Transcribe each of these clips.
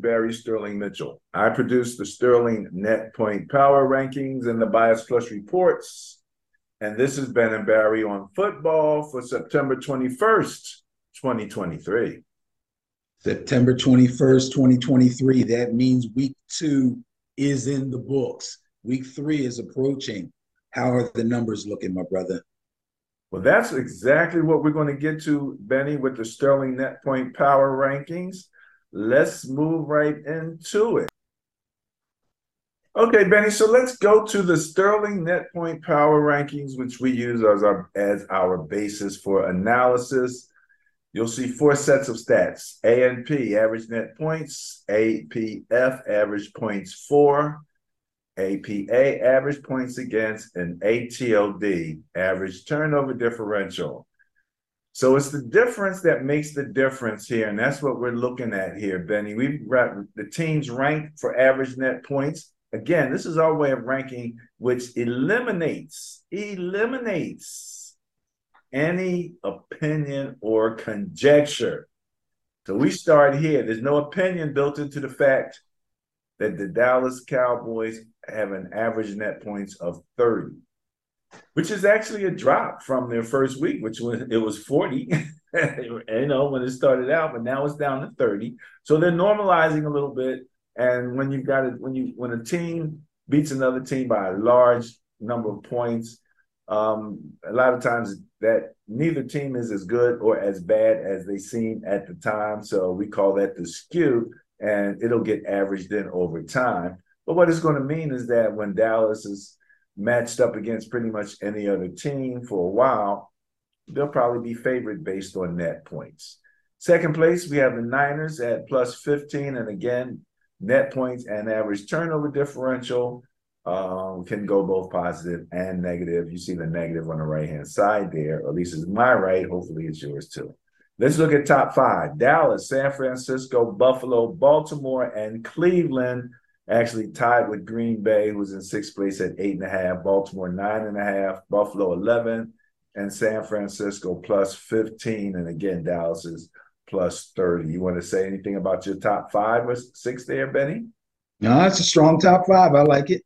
Barry Sterling Mitchell. I produce the Sterling Net Point Power Rankings and the Bias Plus Reports. And this is Ben and Barry on football for September 21st, 2023. September 21st, 2023. That means week two is in the books. Week three is approaching. How are the numbers looking, my brother? Well, that's exactly what we're going to get to, Benny, with the Sterling Net Point Power Rankings. Let's move right into it. Okay, Benny, so let's go to the Sterling Net Point Power Rankings, which we use as our, as our basis for analysis. You'll see four sets of stats. ANP, average net points. APF, average points for. APA, average points against. And ATOD, average turnover differential. So it's the difference that makes the difference here, and that's what we're looking at here, Benny. We've got the teams ranked for average net points. Again, this is our way of ranking, which eliminates eliminates any opinion or conjecture. So we start here. There's no opinion built into the fact that the Dallas Cowboys have an average net points of 30 which is actually a drop from their first week, which was it was 40, you know, when it started out, but now it's down to 30. So they're normalizing a little bit. And when you've got it, when you when a team beats another team by a large number of points, um, a lot of times that neither team is as good or as bad as they seem at the time. So we call that the skew, and it'll get averaged in over time. But what it's going to mean is that when Dallas is matched up against pretty much any other team for a while, they'll probably be favored based on net points. Second place, we have the Niners at plus 15. And again, net points and average turnover differential um, can go both positive and negative. You see the negative on the right hand side there, at least it's my right. Hopefully, it's yours too. Let's look at top five Dallas, San Francisco, Buffalo, Baltimore, and Cleveland actually tied with Green Bay, who's in sixth place at eight and a half, Baltimore nine and a half, Buffalo 11, and San Francisco plus 15. And again, Dallas is plus 30. You want to say anything about your top five or six there, Benny? No, it's a strong top five. I like it.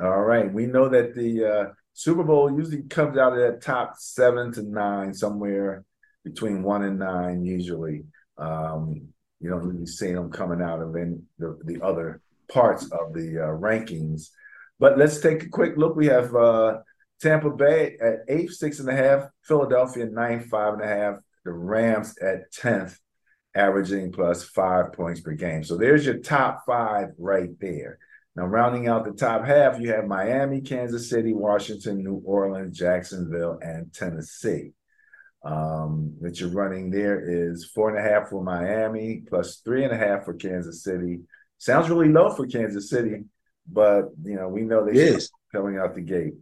All right. We know that the uh, Super Bowl usually comes out of that top seven to nine, somewhere between one and nine, usually. Um, you don't really see them coming out of any, the, the other parts of the uh, rankings. But let's take a quick look. We have uh, Tampa Bay at eighth, six and a half, Philadelphia ninth, five and a half, the Rams at 10th, averaging plus five points per game. So there's your top five right there. Now, rounding out the top half, you have Miami, Kansas City, Washington, New Orleans, Jacksonville, and Tennessee. Um, that you're running there is four and a half for Miami, plus three and a half for Kansas City, Sounds really low for Kansas City, but you know we know they is coming out the gate.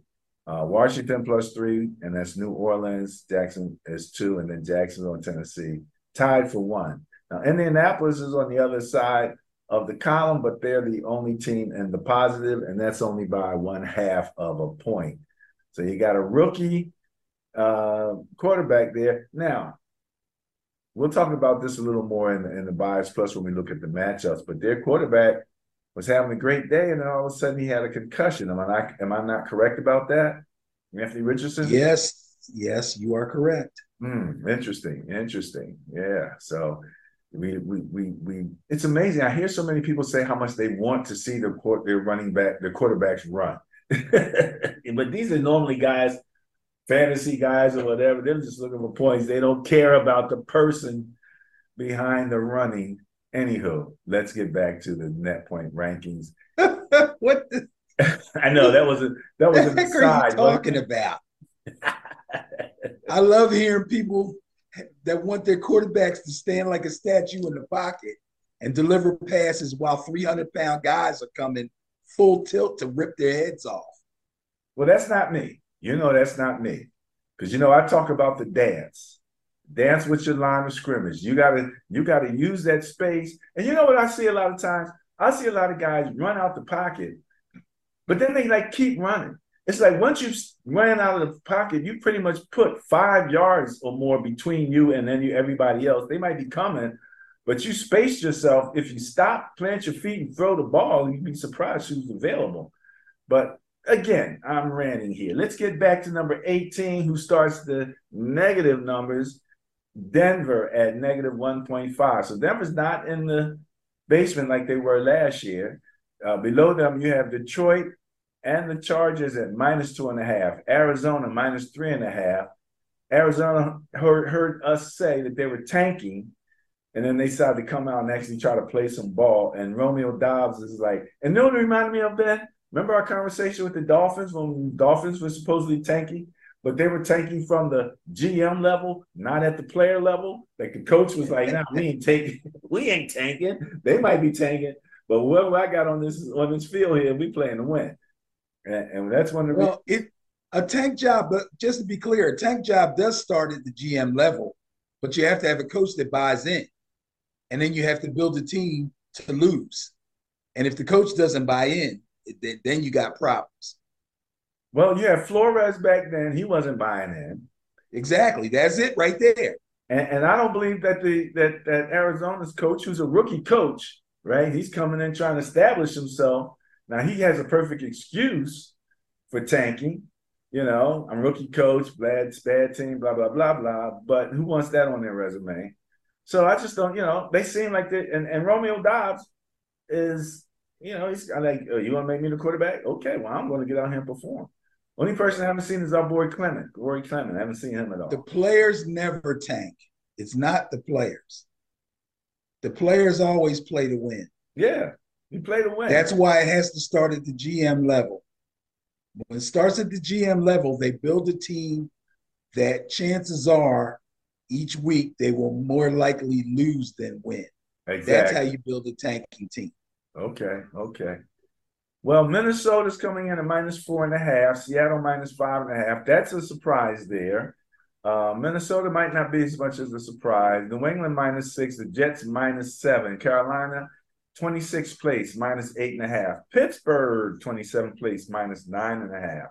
Uh, Washington plus three, and that's New Orleans. Jackson is two, and then Jacksonville and Tennessee tied for one. Now Indianapolis is on the other side of the column, but they're the only team in the positive, and that's only by one half of a point. So you got a rookie uh, quarterback there. Now, we'll talk about this a little more in the, in the bias plus when we look at the matchups. But their quarterback was having a great day, and then all of a sudden he had a concussion. Am I not am I not correct about that, Anthony Richardson? Yes, yes, you are correct. Hmm, interesting, interesting. Yeah. So we we we we it's amazing. I hear so many people say how much they want to see their court their running back their quarterbacks run. but these are normally guys fantasy guys or whatever, they're just looking for points. They don't care about the person behind the running. Anywho, let's get back to the net point rankings. what? The- I know that was a that was a aside. talking about? I love hearing people that want their quarterbacks to stand like a statue in the pocket and deliver passes while 300 pound guys are coming full tilt to rip their heads off. Well, that's not me. You know that's not me. Because you know, I talk about the dance. Dance with your line of scrimmage. You gotta you gotta use that space. And you know what I see a lot of times? I see a lot of guys run out the pocket, but then they like keep running. It's like once you ran out of the pocket, you pretty much put five yards or more between you and then you everybody else. They might be coming, But you space yourself. If you stop, plant your feet, and throw the ball, you'd be surprised who's available. But again, I'm ranting here. Let's get back to number 18, who starts the negative numbers. Denver at negative 1.5. So Denver's not in the basement like they were last year. Uh, below them, you have Detroit and the Chargers at minus two and a half. Arizona minus three and a half. Arizona heard, heard us say that they were tanking, and then they decided to come out and actually try to play some ball. And Romeo Dobbs is like, and you know what reminded me of Ben? Remember our conversation with the Dolphins when Dolphins were supposedly tanking, but they were tanking from the GM level, not at the player level. Like the coach was like, "Nah, we ain't taking, we ain't tanking. They might be tanking, but whoever I got on this on this field here, we playing to win." And, and that's one of the well, it a tank job, but just to be clear, a tank job does start at the GM level, but you have to have a coach that buys in. And then you have to build a team to lose. And if the coach doesn't buy in, then you got problems. Well, you have Flores back then. He wasn't buying in. Exactly. That's it right there. And, and I don't believe that the that that Arizona's coach, who's a rookie coach, right? He's coming in trying to establish himself. Now he has a perfect excuse for tanking. You know, I'm rookie coach, bad, bad team, blah, blah, blah, blah. But who wants that on their resume? So I just don't, you know, they seem like they and, and Romeo Dobbs is, you know, he's like, oh, you want to make me the quarterback? Okay, well, I'm going to get out here and perform. Only person I haven't seen is our boy Clement, Rory Clement. I haven't seen him at all. The players never tank. It's not the players. The players always play to win. Yeah, you play to win. That's why it has to start at the GM level. When it starts at the GM level, they build a team that chances are each week they will more likely lose than win. Exactly. That's how you build a tanking team. Okay, okay. Well, Minnesota's coming in at minus four and a half, Seattle minus five and a half. That's a surprise there. Uh, Minnesota might not be as much as a surprise. New England minus six, the Jets minus seven, Carolina 26th place, minus eight and a half. Pittsburgh, 27th place, minus nine and a half.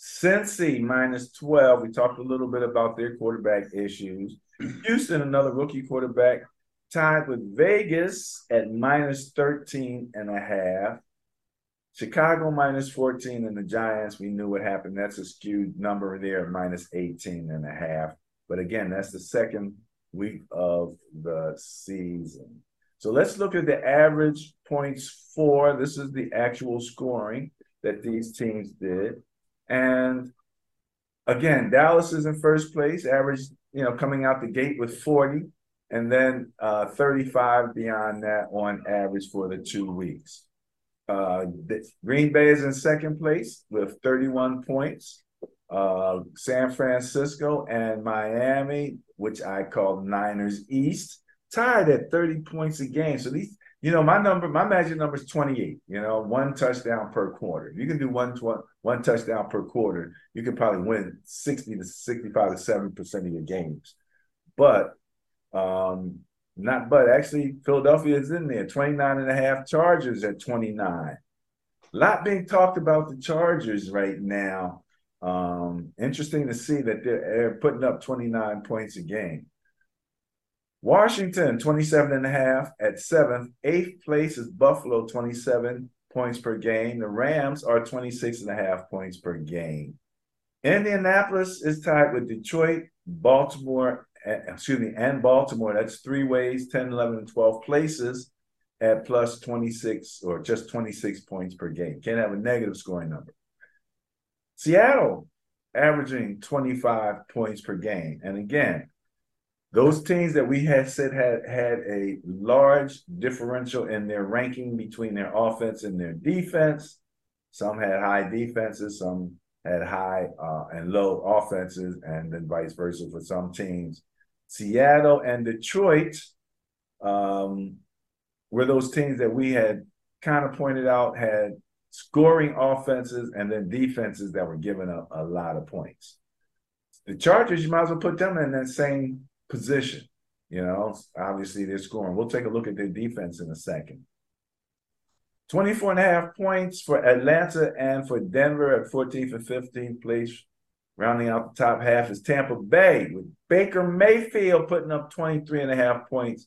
Cincy, minus 12. We talked a little bit about their quarterback issues. Houston, another rookie quarterback, tied with Vegas at minus 13 and a half. Chicago minus 14 and the Giants, we knew what happened. That's a skewed number there, minus 18 and a half. But again, that's the second week of the season. So let's look at the average points for. This is the actual scoring that these teams did. And again, Dallas is in first place, average, you know, coming out the gate with 40, and then uh, 35 beyond that on average for the two weeks. Uh, Green Bay is in second place with 31 points. Uh, San Francisco and Miami, which I call Niners East, tied at 30 points a game. So these, you know, my number, my magic number is 28, you know, one touchdown per quarter. If you can do one, one touchdown per quarter, you can probably win 60 to 65 to 70% of your games. But um, not but actually Philadelphia is in there, 29 and a half Chargers at 29. A lot being talked about the Chargers right now. Um, interesting to see that they're, they're putting up 29 points a game. Washington, 27 and a half at seventh. Eighth place is Buffalo, 27 points per game. The Rams are 26 and a half points per game. Indianapolis is tied with Detroit, Baltimore, excuse me, and Baltimore. That's three ways 10, 11, and 12 places at plus 26 or just 26 points per game. Can't have a negative scoring number. Seattle averaging 25 points per game. And again, those teams that we had said had had a large differential in their ranking between their offense and their defense. Some had high defenses, some had high uh, and low offenses, and then vice versa for some teams. Seattle and Detroit um, were those teams that we had kind of pointed out had scoring offenses and then defenses that were giving up a lot of points. The Chargers, you might as well put them in that same position. You know, obviously they're scoring. We'll take a look at their defense in a second. 24 and a half points for Atlanta and for Denver at 14th and 15th place. Rounding out the top half is Tampa Bay with Baker Mayfield putting up 23 and a half points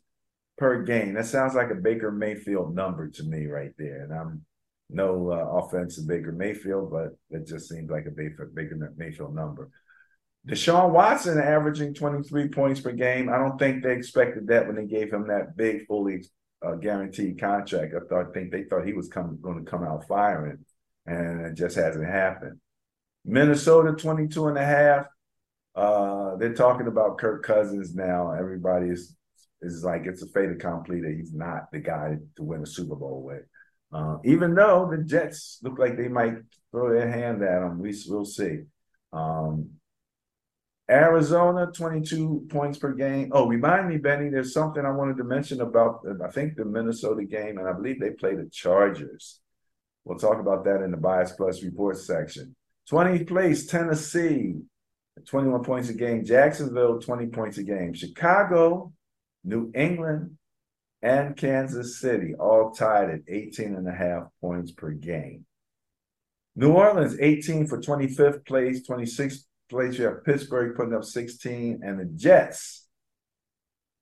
per game. That sounds like a Baker Mayfield number to me right there. And I'm no uh, offensive Baker Mayfield, but it just seems like a Baker, Mayfield number. Deshaun Watson averaging 23 points per game. I don't think they expected that when they gave him that big, fully uh, guaranteed contract. I thought, I think they thought he was going to come out firing, and it just hasn't happened. Minnesota 22 and a half. Uh, they're talking about Kirk Cousins now. Everybody is is like it's a fait accompli that he's not the guy to win a Super Bowl with. Uh, even though the Jets look like they might throw their hand at him, we will see. Um, Arizona, 22 points per game. Oh, remind me, Benny, there's something I wanted to mention about, I think, the Minnesota game, and I believe they play the Chargers. We'll talk about that in the Bias Plus report section. 20th place, Tennessee, 21 points a game. Jacksonville, 20 points a game. Chicago, New England, and Kansas City all tied at 18 and a half points per game. New Orleans, 18 for 25th place, 26th place. You have Pittsburgh putting up 16, and the Jets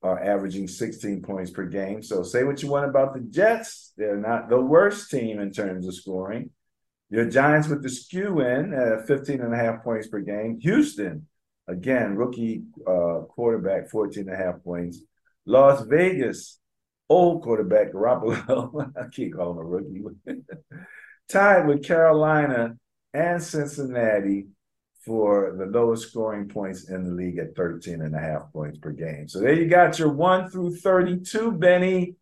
are averaging 16 points per game. So say what you want about the Jets. They're not the worst team in terms of scoring. Your Giants with the skew in at 15 and a half points per game. Houston, again, rookie uh, quarterback, 14 and a half points. Las Vegas, old quarterback, Garoppolo. I keep calling him a rookie. Tied with Carolina and Cincinnati for the lowest scoring points in the league at 13 and a half points per game. So there you got your 1 through 32, Benny.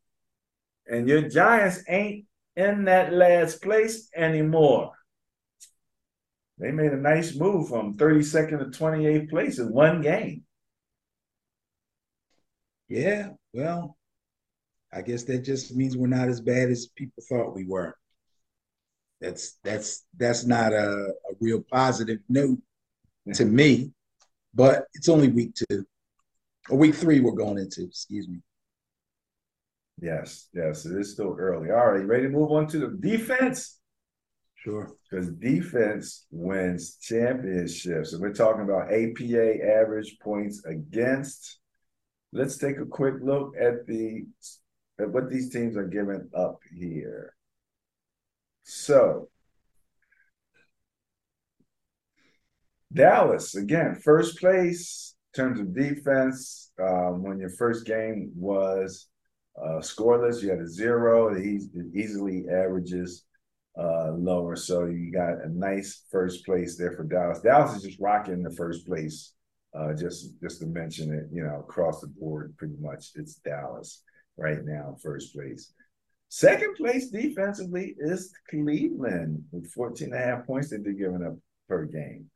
And your Giants ain't in that last place anymore. They made a nice move from 32nd to 28th place in one game. Yeah, well, I guess that just means we're not as bad as people thought we were. That's that's that's not a, a real positive note to me, but it's only week two or week three we're going into, excuse me. Yes, yes, it is still early. All right, ready to move on to the defense? Sure. Because defense wins championships. And we're talking about APA average points against. Let's take a quick look at the at what these teams are giving up here. So Dallas, again, first place in terms of defense. Um, when your first game was uh, scoreless, you had a zero. He easily averages uh, lower. So you got a nice first place there for Dallas. Dallas is just rocking the first place. Uh, just just to mention it, you know, across the board, pretty much it's Dallas right now, first place. Second place defensively is Cleveland with 14 and a half points that they're giving up per game.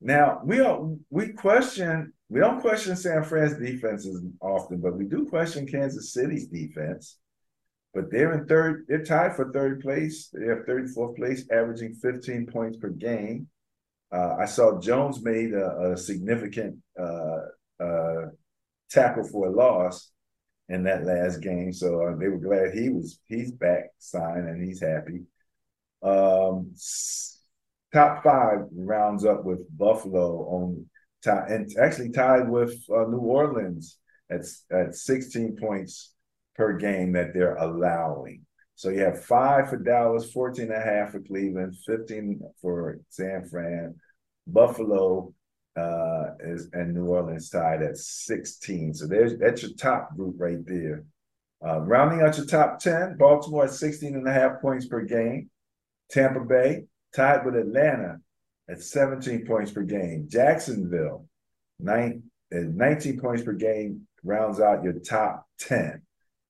Now we are we question we don't question San Fran's defenses often, but we do question Kansas City's defense. But they're in third, they're tied for third place. They have 34th place, averaging 15 points per game. Uh, I saw Jones made a, a significant uh, uh, tackle for a loss in that last game, so uh, they were glad he was he's back signed and he's happy. Um, top five rounds up with Buffalo on top, and actually tied with uh, New Orleans at at 16 points per game that they're allowing. So you have five for Dallas, 14 and a half for Cleveland, 15 for San Fran, Buffalo uh, is and New Orleans tied at 16. So there's that's your top group right there. Uh, rounding out your top 10, Baltimore at 16 and a half points per game. Tampa Bay tied with Atlanta at 17 points per game. Jacksonville, nine, 19 points per game, rounds out your top 10.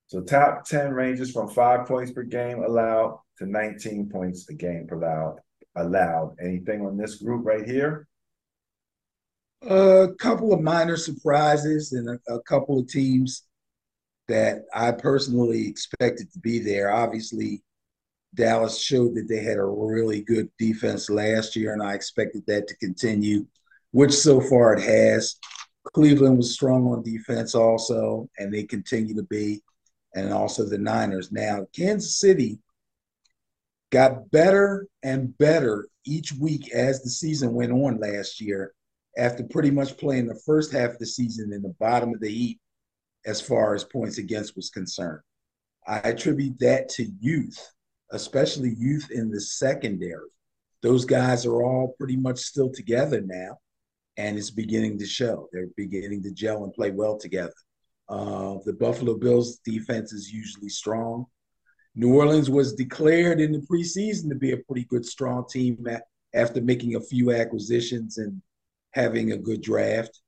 So top 10 ranges from five points per game allowed to 19 points a game allowed. Allowed. Anything on this group right here? A couple of minor surprises and a, a couple of teams that I personally expected to be there. Obviously, Dallas showed that they had a really good defense last year, and I expected that to continue, which so far it has. Cleveland was strong on defense also, and they continue to be, and also the Niners. Now, Kansas City got better and better each week as the season went on last year after pretty much playing the first half of the season in the bottom of the heap as far as points against was concerned. I attribute that to youth, especially youth in the secondary. Those guys are all pretty much still together now, and it's beginning to show. They're beginning to gel and play well together. Uh, the Buffalo Bills defense is usually strong. New Orleans was declared in the preseason to be a pretty good, strong team after making a few acquisitions and having a good draft.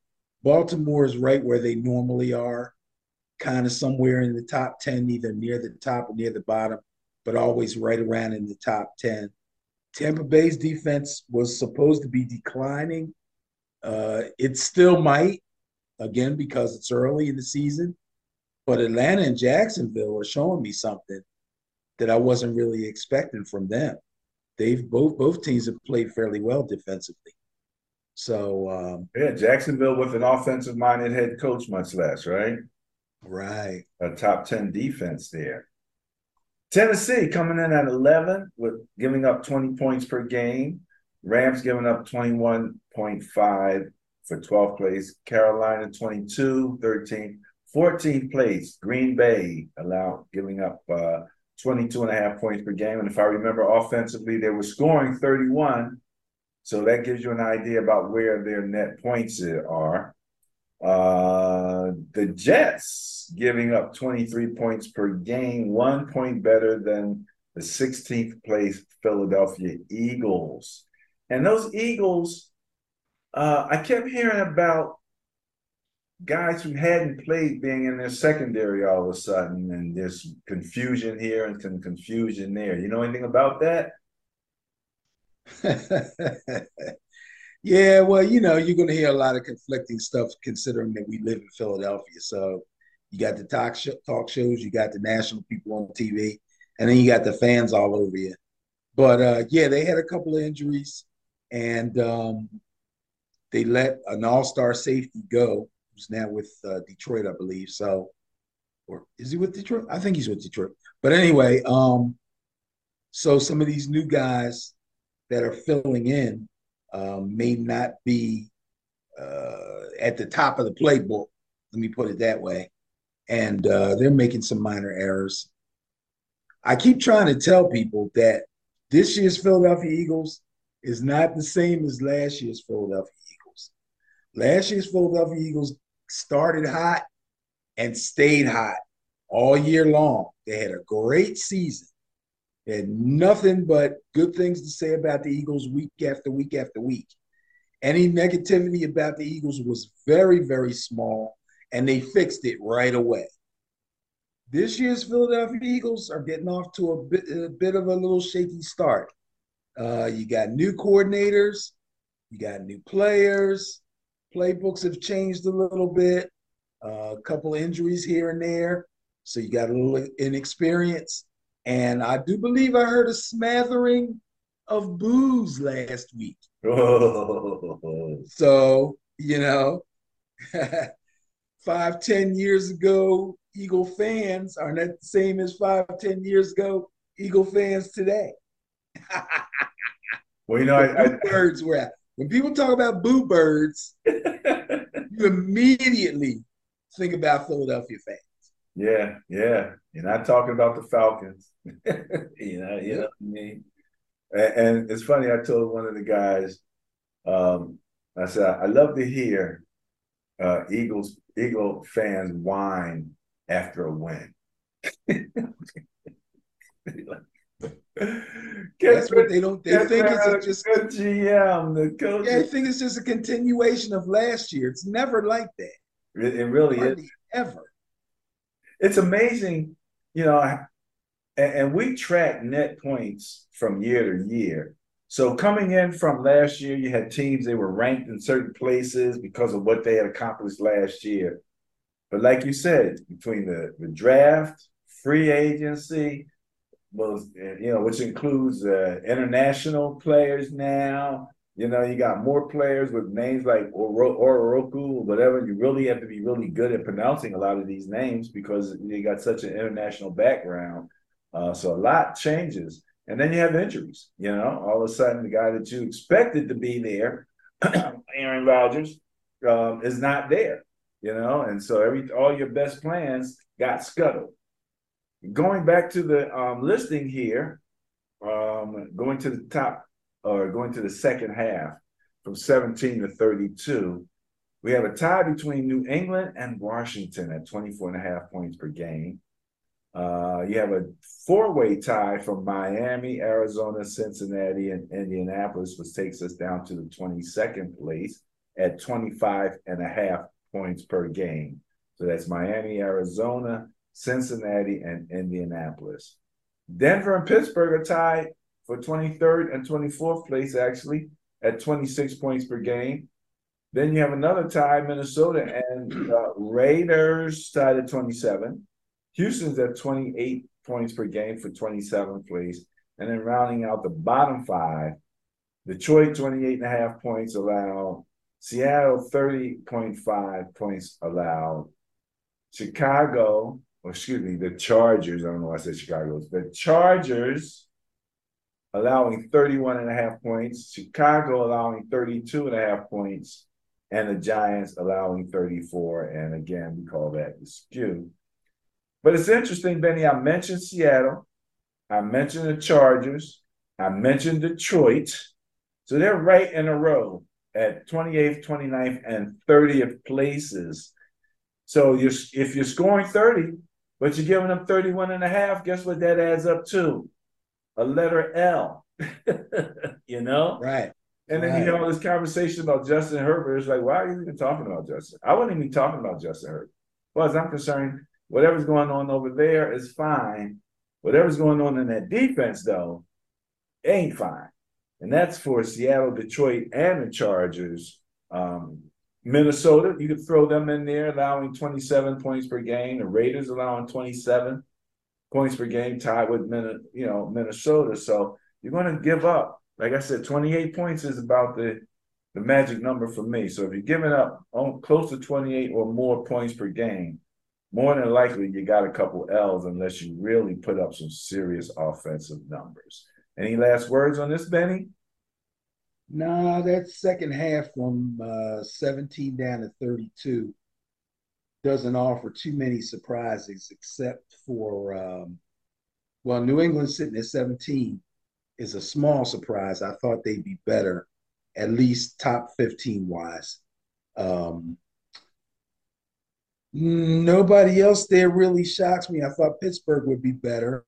Baltimore is right where they normally are, kind of somewhere in the top 10, either near the top or near the bottom, but always right around in the top 10. Tampa Bay's defense was supposed to be declining. Uh, it still might, again, because it's early in the season. But Atlanta and Jacksonville are showing me something that I wasn't really expecting from them. They've both both teams have played fairly well defensively. So um, yeah, Jacksonville with an offensive minded head coach, much less, right? Right. A top 10 defense there. Tennessee coming in at 11 with giving up 20 points per game. Rams giving up 21.5 for 12 plays. Carolina 22, 13, 14 plays. Green Bay allowed giving up uh, 22 and a half points per game. And if I remember offensively, they were scoring 31 so that gives you an idea about where their net points are. Uh, the Jets giving up 23 points per game, one point better than the 16th place Philadelphia Eagles. And those Eagles, uh, I kept hearing about guys who hadn't played being in their secondary all of a sudden, and there's confusion here and some confusion there. You know anything about that? yeah, well, you know, you're going to hear a lot of conflicting stuff considering that we live in Philadelphia. So you got the talk, sh- talk shows, you got the national people on TV, and then you got the fans all over you. But uh, yeah, they had a couple of injuries, and um, they let an all-star safety go, who's now with uh, Detroit, I believe. So, or is he with Detroit? I think he's with Detroit. But anyway, um, so some of these new guys that are filling in um, may not be uh, at the top of the playbook. Let me put it that way. And uh, they're making some minor errors. I keep trying to tell people that this year's Philadelphia Eagles is not the same as last year's Philadelphia Eagles. Last year's Philadelphia Eagles started hot and stayed hot all year long. They had a great season had nothing but good things to say about the Eagles week after week after week. Any negativity about the Eagles was very, very small, and they fixed it right away. This year's Philadelphia Eagles are getting off to a bit, a bit of a little shaky start. Uh, you got new coordinators, you got new players, playbooks have changed a little bit, uh, a couple injuries here and there. So you got a little inexperience. And I do believe I heard a smattering of boos last week. Oh. So, you know, five, ten years ago, Eagle fans are not the same as five, ten years ago, Eagle fans today. well, you know, I, I, birds were at. When people talk about boo birds, you immediately think about Philadelphia fans. Yeah, yeah. You're not talking about the Falcons. you know, you know what I mean? And, and, it's funny, I told one of the guys, um, I said, I love to hear uh, Eagles Eagle fans whine after a win. That's what they don't. They think it's just good GM. The coach. Yeah, I think it's just a continuation of last year. It's never like that. It, it really Hardly is. Ever it's amazing, you know, and, and we track net points from year to year. So coming in from last year, you had teams they were ranked in certain places because of what they had accomplished last year. But like you said, between the, the draft, free agency, was you know, which includes uh, international players now, you know, you got more players with names like Oro- Oroku or whatever. You really have to be really good at pronouncing a lot of these names because you got such an international background. Uh, so a lot changes. And then you have injuries. You know, all of a sudden, the guy that you expected to be there, Aaron Rodgers, um, is not there. you know, and so every all your best plans got scuttled. Going back to the um, listing here, um, going to the top or going to the second half from 17 to 32, we have a tie between New England and Washington at 24 and a half points per game. Uh, you have a four-way tie from Miami, Arizona, Cincinnati, and Indianapolis, which takes us down to the 22nd place at 25 and a half points per game. So that's Miami, Arizona, Cincinnati, and Indianapolis. Denver and Pittsburgh are tied for 23rd and 24th place, actually, at 26 points per game. Then you have another tie, Minnesota and uh, Raiders tied at 27. Houston's at 28 points per game for 27th place. And then rounding out the bottom five, Detroit 28 and a half points allowed, Seattle 30.5 points allowed, Chicago, or excuse me, the Chargers, I don't know why I said Chicago, the Chargers allowing 31 and a half points, Chicago allowing 32 and a half points, and the Giants allowing 34. And again, we call that the skew. But it's interesting, Benny. I mentioned Seattle, I mentioned the Chargers, I mentioned Detroit. So they're right in a row at 28th, 29th, and 30th places. So you're, if you're scoring 30, but you're giving them 31 and a half, guess what that adds up to? A letter L. you know? Right. And then right. you know this conversation about Justin Herbert. It's like, why are you even talking about Justin? I wasn't even talking about Justin Herbert. Well, as I'm concerned, Whatever's going on over there is fine. Whatever's going on in that defense, though, ain't fine. And that's for Seattle, Detroit, and the Chargers. Um, Minnesota, you could throw them in there, allowing 27 points per game. The Raiders allowing 27 points per game, tied with you know Minnesota. So you're going to give up. Like I said, 28 points is about the the magic number for me. So if you're giving up on close to 28 or more points per game, more than likely you got a couple L's unless you really put up some serious offensive numbers. Any last words on this, Benny? No, that second half from uh, 17 down to 32 doesn't offer too many surprises except for, um, well, New England sitting at 17 is a small surprise. I thought they'd be better, at least top 15 wise. Um, Nobody else there really shocks me. I thought Pittsburgh would be better.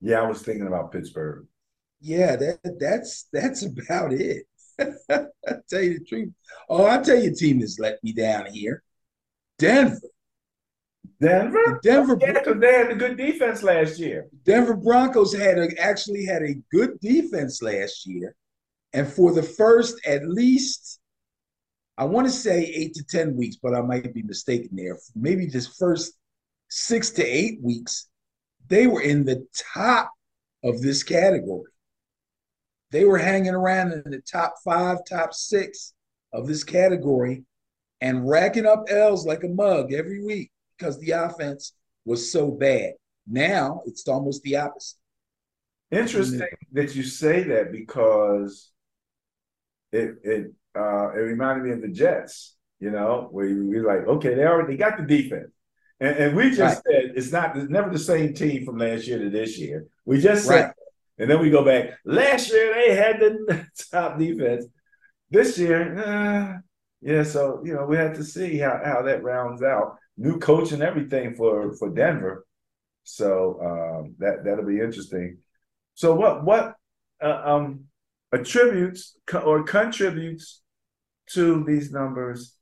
Yeah, I was thinking about Pittsburgh. Yeah, that that's that's about it. I tell you the truth. Oh, I tell you, team has let me down here. Denver. Denver. The Denver. Yeah, because they had a good defense last year. Denver Broncos had a, actually had a good defense last year, and for the first at least I want to say eight to 10 weeks, but I might be mistaken there. Maybe this first six to eight weeks, they were in the top of this category. They were hanging around in the top five, top six of this category and racking up L's like a mug every week because the offense was so bad. Now it's almost the opposite. Interesting that you say that because it it uh, it reminded me of the Jets, you know, where you are like, okay, they already got the defense. And, and we just right. said it's not it's never the same team from last year to this year. We just said right. and then we go back. Last year they had the top defense. This year, uh, yeah, so you know, we have to see how, how that rounds out. New coach and everything for for Denver. So um, that that'll be interesting. So what what uh, um attributes or contributes to these numbers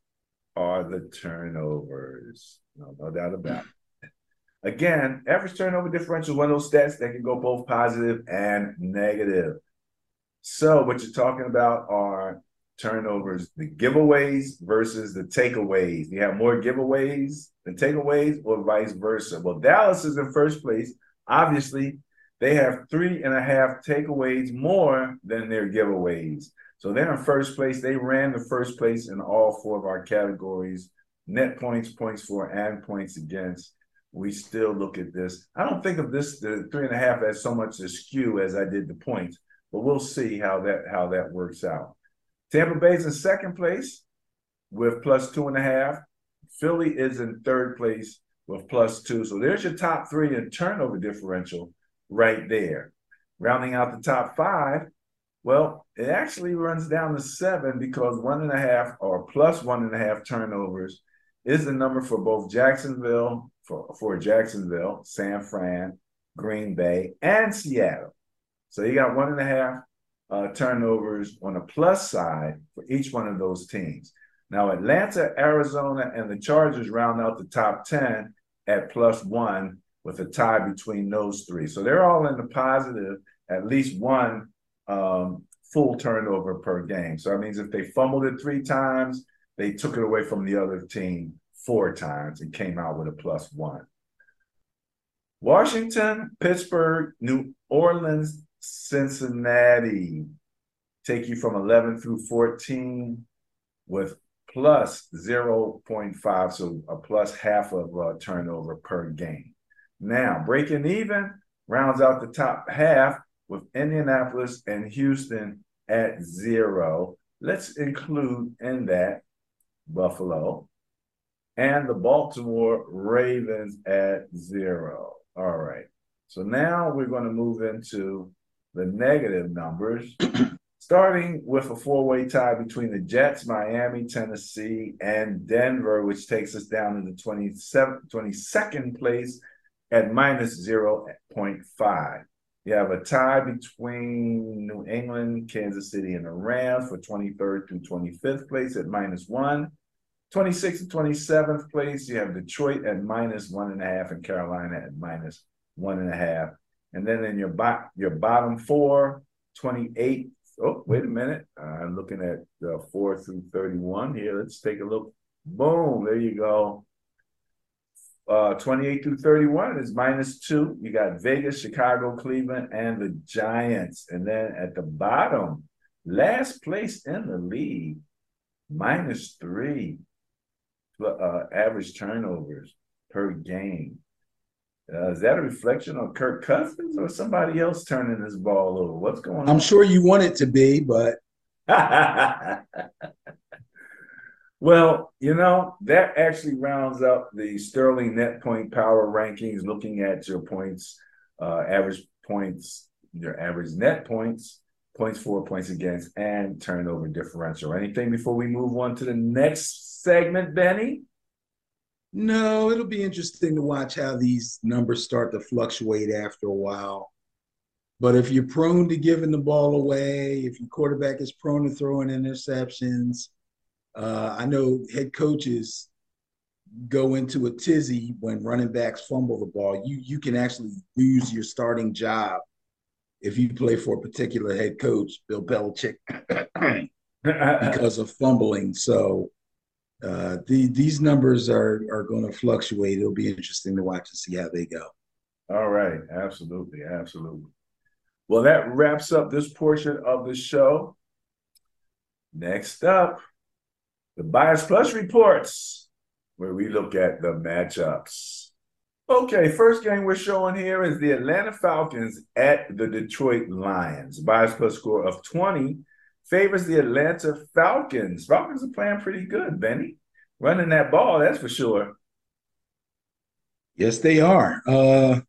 are the turnovers. No, no doubt about it. Again, average turnover differential is one of those stats that can go both positive and negative. So, what you're talking about are turnovers, the giveaways versus the takeaways. You have more giveaways than takeaways, or vice versa. Well, Dallas is in first place, obviously, they have three and a half takeaways more than their giveaways. So they're in first place. They ran the first place in all four of our categories net points, points for, and points against. We still look at this. I don't think of this the three and a half as so much a skew as I did the points, but we'll see how that how that works out. Tampa Bay's in second place with plus two and a half. Philly is in third place with plus two. So there's your top three in turnover differential right there. Rounding out the top five, well, it actually runs down to seven because one and a half or plus one and a half turnovers is the number for both Jacksonville, for, for Jacksonville, San Fran, Green Bay, and Seattle. So you got one and a half uh, turnovers on the plus side for each one of those teams. Now, Atlanta, Arizona, and the Chargers round out the top 10 at plus one with a tie between those three. So they're all in the positive, at least one um, full turnover per game. So that means if they fumbled it three times, they took it away from the other team four times and came out with a plus one. Washington, Pittsburgh, New Orleans, Cincinnati take you from 11 through 14 with plus 0.5, so a plus half of a uh, turnover per game. Now, breaking even rounds out the top half with Indianapolis and Houston at zero. Let's include in that Buffalo and the Baltimore Ravens at zero. All right. So now we're going to move into the negative numbers, starting with a four way tie between the Jets, Miami, Tennessee, and Denver, which takes us down to the 27th, 22nd place at minus 0.5. You have a tie between New England, Kansas City, and the Rams for 23rd through 25th place at minus one. 26th and 27th place, you have Detroit at minus one and a half and Carolina at minus one and a half. And then in your, bo- your bottom four, 28. Oh, wait a minute. I'm looking at the 4 through 31 here. Let's take a look. Boom. There you go. Uh, 28 through 31 is minus two. You got Vegas, Chicago, Cleveland, and the Giants. And then at the bottom, last place in the league, minus three uh, average turnovers per game. Uh, is that a reflection on Kirk Cousins or somebody else turning this ball over? What's going on? I'm sure you want it to be, but Well, you know, that actually rounds up the Sterling net point power rankings, looking at your points, uh, average points, your average net points, points for, points against, and turnover differential. Anything before we move on to the next segment, Benny? No, it'll be interesting to watch how these numbers start to fluctuate after a while. But if you're prone to giving the ball away, if your quarterback is prone to throwing interceptions, uh, I know head coaches go into a tizzy when running backs fumble the ball. You you can actually lose your starting job if you play for a particular head coach, Bill Belichick, because of fumbling. So uh, the, these numbers are are going to fluctuate. It'll be interesting to watch and see how they go. All right, absolutely, absolutely. Well, that wraps up this portion of the show. Next up, the Bias Plus reports, where we look at the matchups. Okay, first game we're showing here is the Atlanta Falcons at the Detroit Lions. Bias Plus score of 20 favors the Atlanta Falcons. Falcons are playing pretty good, Benny. Running that ball, that's for sure. Yes, they are. Uh,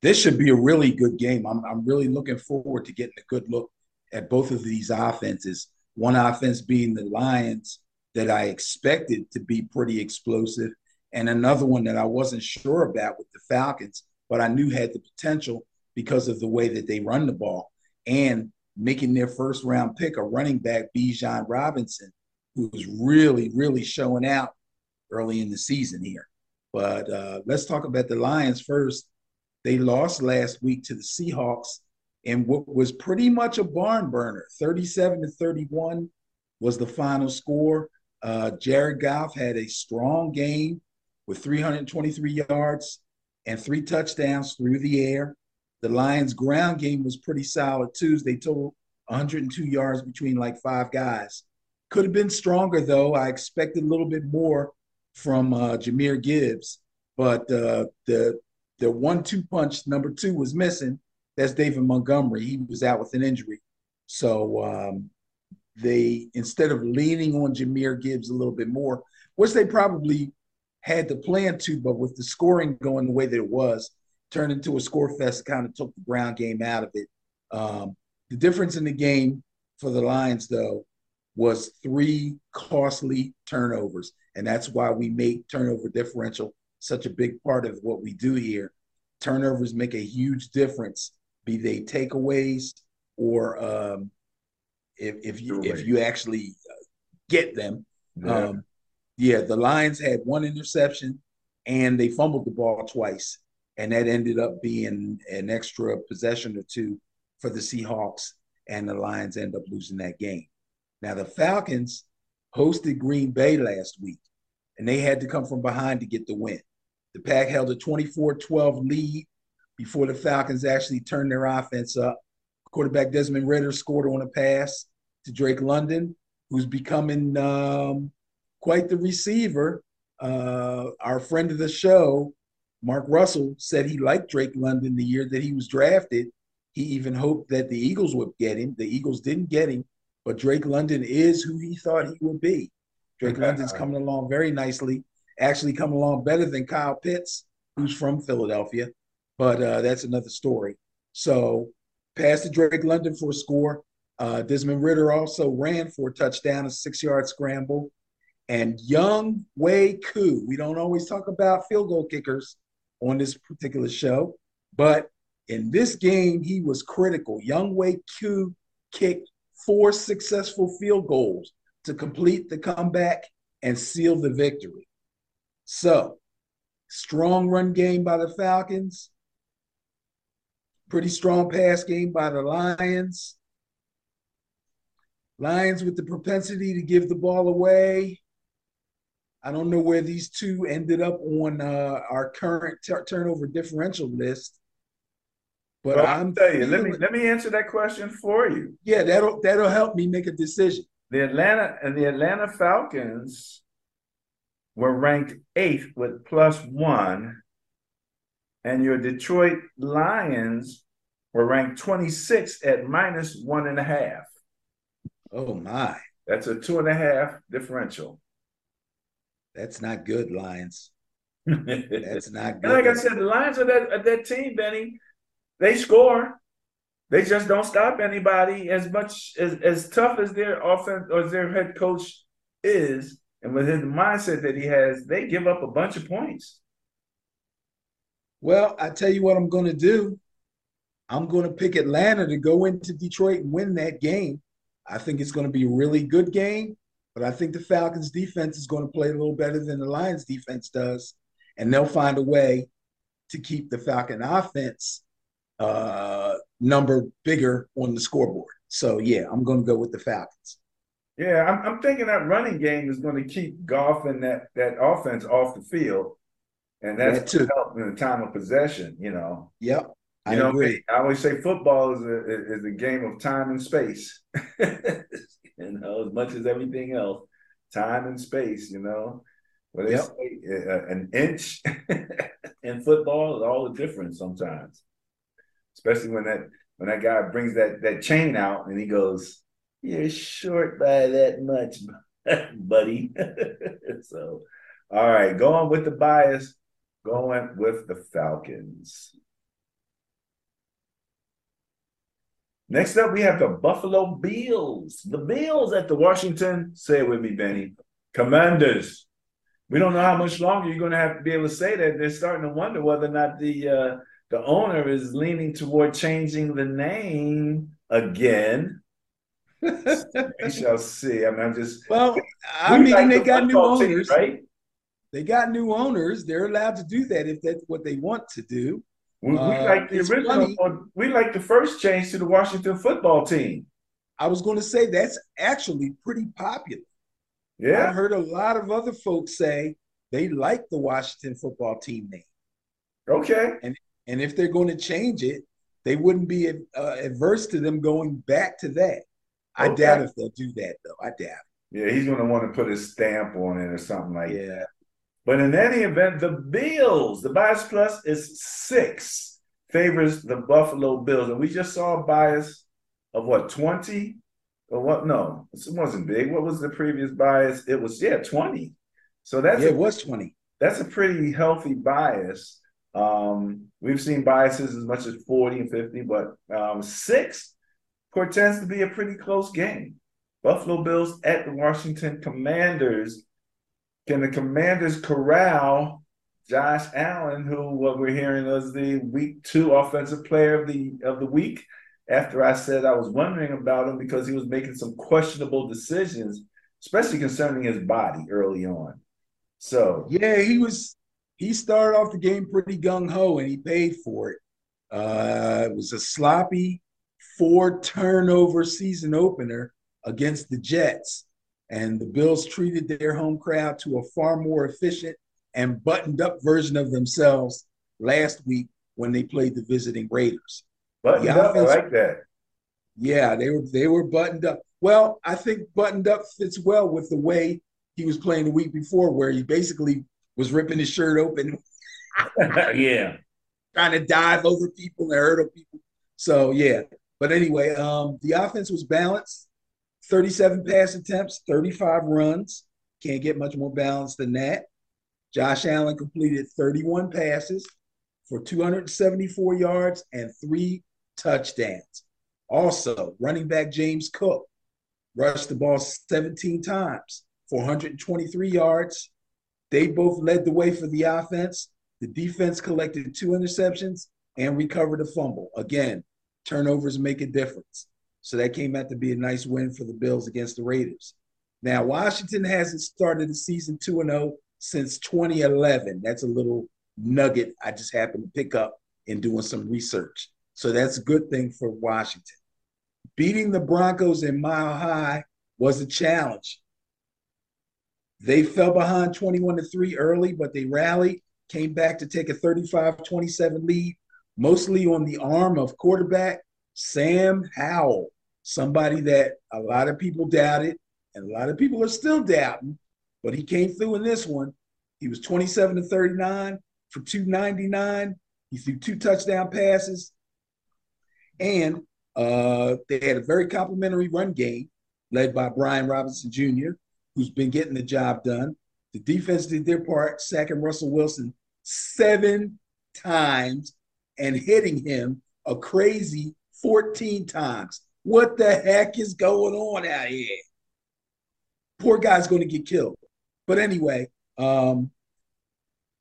this should be a really good game. I'm, I'm really looking forward to getting a good look at both of these offenses. One offense being the Lions, that I expected to be pretty explosive, and another one that I wasn't sure about with the Falcons, but I knew had the potential because of the way that they run the ball and making their first round pick a running back, Bijan Robinson, who was really, really showing out early in the season here. But uh, let's talk about the Lions first. They lost last week to the Seahawks in what was pretty much a barn burner 37 to 31 was the final score. Uh, Jared Goff had a strong game with 323 yards and three touchdowns through the air. The Lions' ground game was pretty solid too. They totaled 102 yards between like five guys. Could have been stronger though. I expected a little bit more from uh, Jahmyr Gibbs, but uh, the the one-two punch number two was missing. That's David Montgomery. He was out with an injury, so um, they instead of leaning on Jahmyr Gibbs a little bit more, which they probably had the plan to, but with the scoring going the way that it was, turned into a score fest, kind of took the ground game out of it. Um, the difference in the game for the Lions, though, was three costly turnovers. And that's why we make turnover differential such a big part of what we do here. Turnovers make a huge difference, be they takeaways or um, if, if you if you actually get them. Yeah. Um, yeah, the Lions had one interception and they fumbled the ball twice. And that ended up being an extra possession or two for the Seahawks. And the Lions end up losing that game. Now, the Falcons hosted Green Bay last week, and they had to come from behind to get the win. The Pack held a 24 12 lead before the Falcons actually turned their offense up. Quarterback Desmond Ridder scored on a pass to Drake London, who's becoming um, quite the receiver. Uh, our friend of the show, Mark Russell, said he liked Drake London the year that he was drafted. He even hoped that the Eagles would get him. The Eagles didn't get him, but Drake London is who he thought he would be. Drake London's coming along very nicely, actually coming along better than Kyle Pitts, who's from Philadelphia. But uh, that's another story. So, pass to Drake London for a score. Uh, Desmond Ridder also ran for a touchdown, a six yard scramble. And Young Wei Koo, we don't always talk about field goal kickers on this particular show, but in this game, he was critical. Younghoe Koo kicked four successful field goals to complete the comeback and seal the victory. So, strong run game by the Falcons, pretty strong pass game by the Lions. Lions with the propensity to give the ball away. I don't know where these two ended up on uh, our current t- turnover differential list, but well, I'm tell you. Let me let me answer that question for you. Yeah, that'll that'll help me make a decision. The Atlanta and the Atlanta Falcons were ranked eighth with plus one, and your Detroit Lions were ranked 26th at minus one and a half. Oh my. That's a two and a half differential. That's not good, Lions. That's not good. And like I said, the Lions are that, are that team, Benny. They score. They just don't stop anybody as much as, as tough as their offense or their head coach is, and with his mindset that he has, they give up a bunch of points. Well, I tell you what I'm going to do. I'm going to pick Atlanta to go into Detroit and win that game. I think it's going to be a really good game, but I think the Falcons defense is going to play a little better than the Lions defense does, and they'll find a way to keep the Falcon offense uh, number bigger on the scoreboard. So yeah, I'm going to go with the Falcons. Yeah, I'm, I'm thinking that running game is going to keep Goff and that that offense off the field, and that's that to help in the time of possession. You know. Yep. I know, agree. I always say football is a is a game of time and space. you know, as much as everything else, time and space. You know, but yep. say uh, an inch in football is all the difference sometimes, especially when that when that guy brings that that chain out and he goes, "You're short by that much, buddy." so, all right, going with the bias, going with the Falcons. Next up, we have the Buffalo Bills. The Bills at the Washington, say it with me, Benny, Commanders. We don't know how much longer you're going to have to be able to say that. They're starting to wonder whether or not the uh, the owner is leaning toward changing the name again. we shall see. I mean, I'm just well. I mean, like they the got new owners, team, right? They got new owners. They're allowed to do that if that's what they want to do. We, we uh, like the original. We like the first change to the Washington football team. I was going to say that's actually pretty popular. Yeah, I heard a lot of other folks say they like the Washington football team name. Okay, and and if they're going to change it, they wouldn't be uh, adverse to them going back to that. I okay. doubt if they'll do that though. I doubt. Yeah, he's going to want to put his stamp on it or something like yeah. that. But in any event, the Bills, the bias plus is six, favors the Buffalo Bills. And we just saw a bias of what, 20? Or what? No, it wasn't big. What was the previous bias? It was, yeah, 20. So that's yeah, it was 20. that's a pretty healthy bias. Um, we've seen biases as much as 40 and 50, but um, six portends to be a pretty close game. Buffalo Bills at the Washington Commanders. Can the Commanders corral Josh Allen, who what we're hearing was the week two offensive player of the of the week? After I said I was wondering about him because he was making some questionable decisions, especially concerning his body early on. So yeah, he was he started off the game pretty gung ho and he paid for it. Uh, it was a sloppy four turnover season opener against the Jets. And the Bills treated their home crowd to a far more efficient and buttoned up version of themselves last week when they played the visiting Raiders. Buttoned up, I like that. Yeah, they were they were buttoned up. Well, I think buttoned up fits well with the way he was playing the week before, where he basically was ripping his shirt open. yeah. Trying to dive over people and hurdle people. So yeah. But anyway, um, the offense was balanced. 37 pass attempts, 35 runs. Can't get much more balanced than that. Josh Allen completed 31 passes for 274 yards and three touchdowns. Also, running back James Cook rushed the ball 17 times for 123 yards. They both led the way for the offense. The defense collected two interceptions and recovered a fumble. Again, turnovers make a difference. So that came out to be a nice win for the Bills against the Raiders. Now, Washington hasn't started the season 2 0 since 2011. That's a little nugget I just happened to pick up in doing some research. So that's a good thing for Washington. Beating the Broncos in Mile High was a challenge. They fell behind 21 to 3 early, but they rallied, came back to take a 35 27 lead, mostly on the arm of quarterback Sam Howell, somebody that a lot of people doubted, and a lot of people are still doubting, but he came through in this one. He was 27 to 39 for 299. He threw two touchdown passes. And uh, they had a very complimentary run game led by Brian Robinson Jr., who's been getting the job done. The defense did their part, sacking Russell Wilson seven times and hitting him a crazy 14 times. What the heck is going on out here? Poor guy's going to get killed. But anyway, um,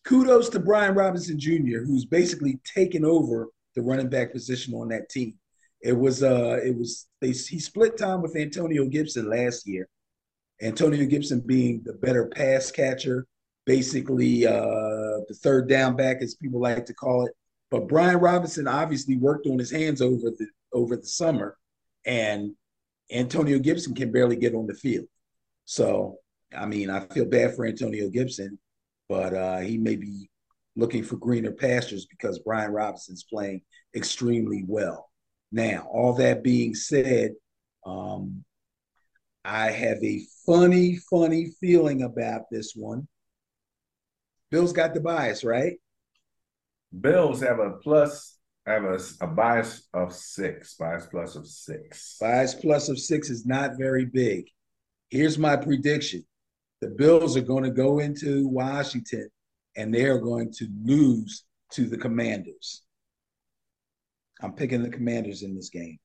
kudos to Brian Robinson Jr., who's basically taken over the running back position on that team. It was uh it was they he split time with Antonio Gibson last year. Antonio Gibson being the better pass catcher, basically uh the third down back as people like to call it. But Brian Robinson obviously worked on his hands over the over the summer, and Antonio Gibson can barely get on the field. So, I mean, I feel bad for Antonio Gibson, but uh, he may be looking for greener pastures because Brian Robinson's playing extremely well. Now, all that being said, um, I have a funny, funny feeling about this one. Bill's got the bias, right? Bills have a plus, have a, a bias of six, bias plus of six. Bias plus of six is not very big. Here's my prediction the Bills are going to go into Washington and they are going to lose to the Commanders. I'm picking the Commanders in this game.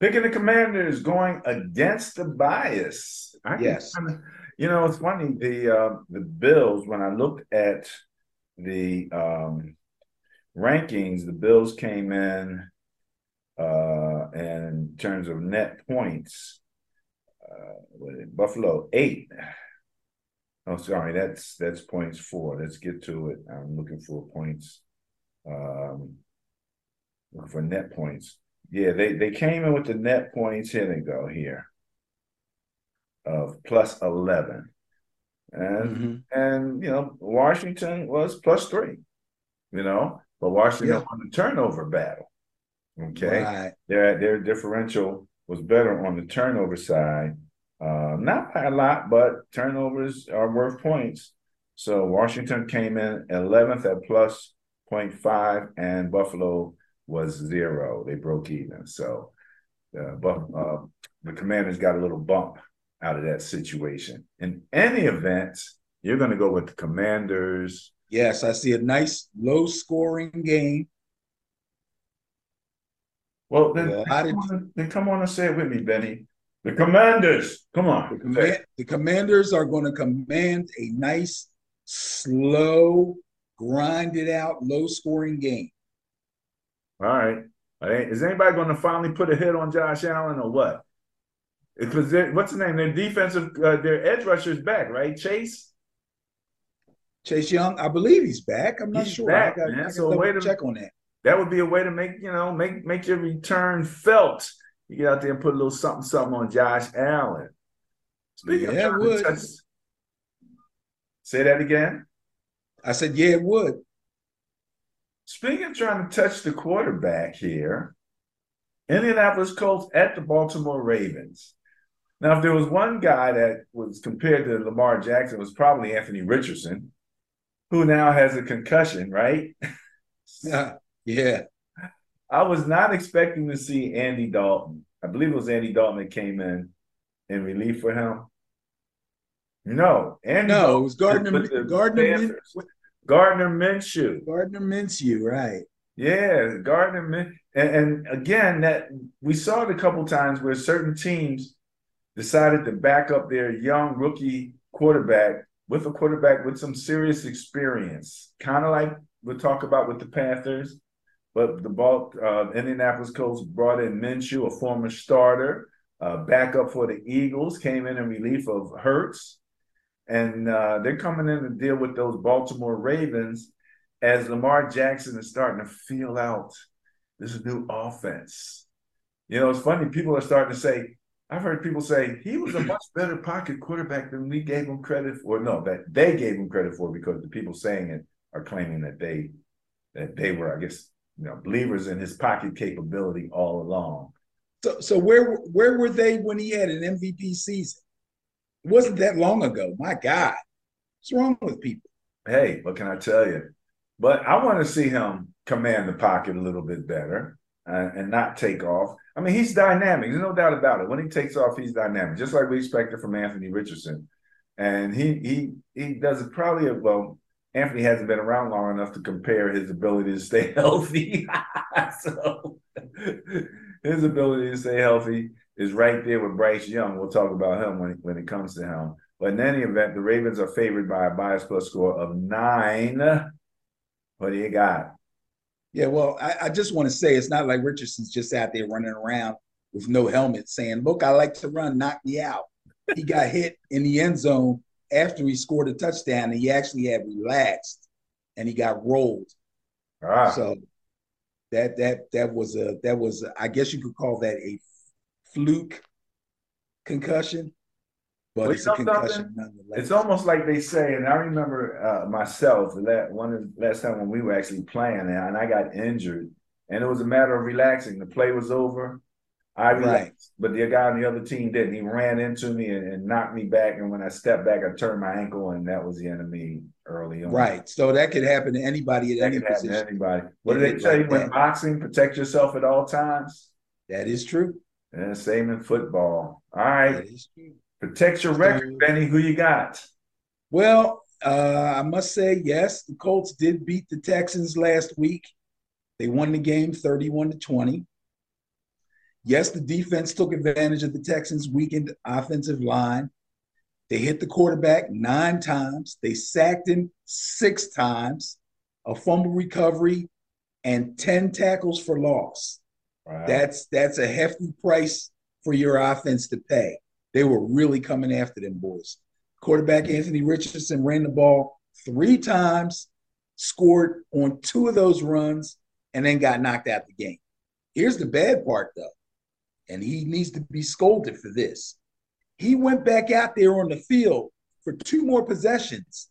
Picking the Commanders going against the bias. I yes. you know, it's funny. The uh, the Bills. When I looked at the um, rankings, the Bills came in uh, in terms of net points. Uh, Buffalo eight. Oh, sorry, that's that's points four. Let's get to it. I'm looking for points. Um, looking for net points. Yeah, they they came in with the net points. Here they go here of plus eleven, and mm-hmm. and you know Washington was plus three. You know, but Washington yeah. won the turnover battle. Okay, right. their their differential was better on the turnover side. Uh, not by a lot, but turnovers are worth points. So Washington came in 11th at plus 0.5, and Buffalo was zero. They broke even. So uh, but, uh, the Commanders got a little bump out of that situation. In any event, You're going to go with the Commanders. Yes, I see a nice low scoring game. Well, then, then, come on, then come on and say it with me, Benny. The Commanders. Come on. The, command, the Commanders are going to command a nice, slow, grinded out, low scoring game. All right. Is anybody going to finally put a hit on Josh Allen or what? Because what's the name? Their defensive, uh, their edge rusher is back, right? Chase. Chase Young, I believe he's back. I'm not he's sure. Back, I got, so way to check on that. That would be a way to make you know make make your return felt. You get out there and put a little something something on Josh Allen. Speaking yeah, of would. Touch, say that again. I said, yeah, it would. Speaking of trying to touch the quarterback here, Indianapolis Colts at the Baltimore Ravens. Now, if there was one guy that was compared to Lamar Jackson, it was probably Anthony Richardson, who now has a concussion, right? Yeah. I was not expecting to see Andy Dalton. I believe it was Andy Dalton that came in in relief for him. No, Andy no, Dalton it was Gardner. Gardner, Min- Gardner Minshew. Gardner Minshew, right? Yeah, Gardner Min- and, and again that we saw it a couple times where certain teams decided to back up their young rookie quarterback with a quarterback with some serious experience, kind of like we'll talk about with the Panthers. But the ball, uh, Indianapolis Colts brought in Minshew, a former starter, uh, backup for the Eagles, came in in relief of Hurts and uh, they're coming in to deal with those Baltimore Ravens as Lamar Jackson is starting to feel out this new offense. You know, it's funny. People are starting to say, I've heard people say he was a much better pocket quarterback than we gave him credit for. No, that they gave him credit for because the people saying it are claiming that they that they were, I guess, you know, believers in his pocket capability all along. So, so where where were they when he had an MVP season? It wasn't that long ago. My God, what's wrong with people? Hey, what can I tell you? But I want to see him command the pocket a little bit better uh, and not take off. I mean, he's dynamic. There's no doubt about it. When he takes off, he's dynamic, just like we expected from Anthony Richardson. And he he he does it probably well. Anthony hasn't been around long enough to compare his ability to stay healthy. so his ability to stay healthy is right there with Bryce Young. We'll talk about him when, when it comes to him. But in any event, the Ravens are favored by a bias plus score of nine. What do you got? Yeah, well, I, I just want to say it's not like Richardson's just out there running around with no helmet saying, Look, I like to run, knock me out. He got hit in the end zone after he scored a touchdown, and he actually had relaxed and he got rolled. Ah. So that that that was a that was a, I guess you could call that a fluke concussion, but it's a concussion nonetheless. It's almost like they say, and I remember uh, myself that one of the last time when we were actually playing, and I got injured, and it was a matter of relaxing. The play was over. I relaxed, right. but the guy on the other team didn't. He ran into me and, and, knocked me back, and when I stepped back, I turned my ankle, and that was the end of me early on. Right. So that could happen to anybody at that any position. anybody. What do they tell like you when boxing? Protect yourself at all times. That is true. And same in football. All right. Protect your record, Benny. Who you got? Well, uh, I must say, yes, the Colts did beat the Texans last week. They won the game 31 to 20. Yes, the defense took advantage of the Texans' weakened offensive line. They hit the quarterback nine times. They sacked him six times, a fumble recovery, and 10 tackles for loss. Wow. That's that's a hefty price for your offense to pay. They were really coming after them boys. Quarterback Anthony Richardson ran the ball three times, scored on two of those runs, and then got knocked out the game. Here's the bad part though, and he needs to be scolded for this. He went back out there on the field for two more possessions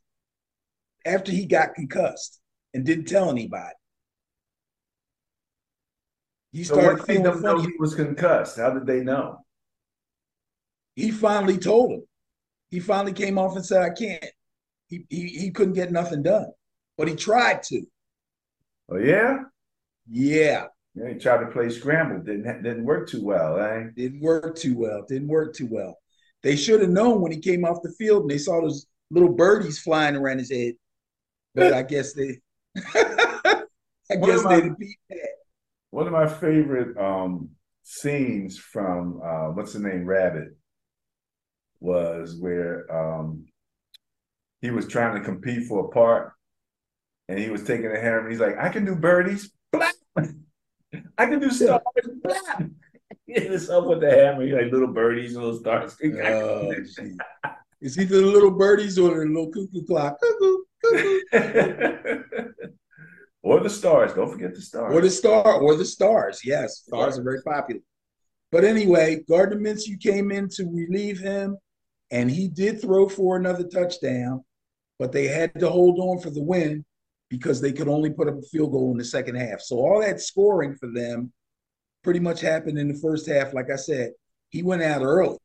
after he got concussed and didn't tell anybody. He started so feeling funny. Know he was concussed. How did they know? He finally told him. He finally came off and said, "I can't." He he, he couldn't get nothing done, but he tried to. Oh yeah. Yeah. Yeah, he tried to play scramble. Didn't didn't work too well, eh? Didn't work too well. Didn't work too well. They should have known when he came off the field and they saw those little birdies flying around his head. But I guess they, I guess they beat that. One of my favorite um, scenes from uh, what's the name, Rabbit, was where um, he was trying to compete for a part, and he was taking a hammer. He's like, "I can do birdies, blah. I can do stars, blah." Up with the hammer. He's like little birdies, little stars. Oh, Is he the little birdies or the little cuckoo clock? Cuckoo, cuckoo. or the stars. Don't forget the stars. Or the star, or the stars. Yes, stars are very popular. But anyway, Gardner Minshew came in to relieve him, and he did throw for another touchdown, but they had to hold on for the win because they could only put up a field goal in the second half. So all that scoring for them pretty much happened in the first half. Like I said, he went out early.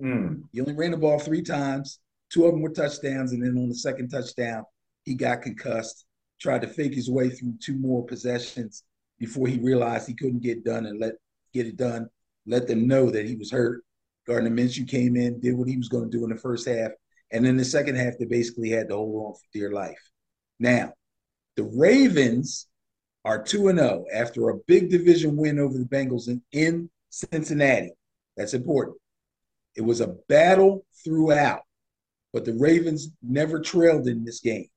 Mm. He only ran the ball three times. Two of them were touchdowns, and then on the second touchdown, he got concussed. Tried to fake his way through two more possessions before he realized he couldn't get done and let get it done. Let them know that he was hurt. Gardner Minshew came in, did what he was going to do in the first half, and in the second half, they basically had to hold on for dear life. Now, the Ravens are 2 0 after a big division win over the Bengals in, in Cincinnati. That's important. It was a battle throughout, but the Ravens never trailed in this game.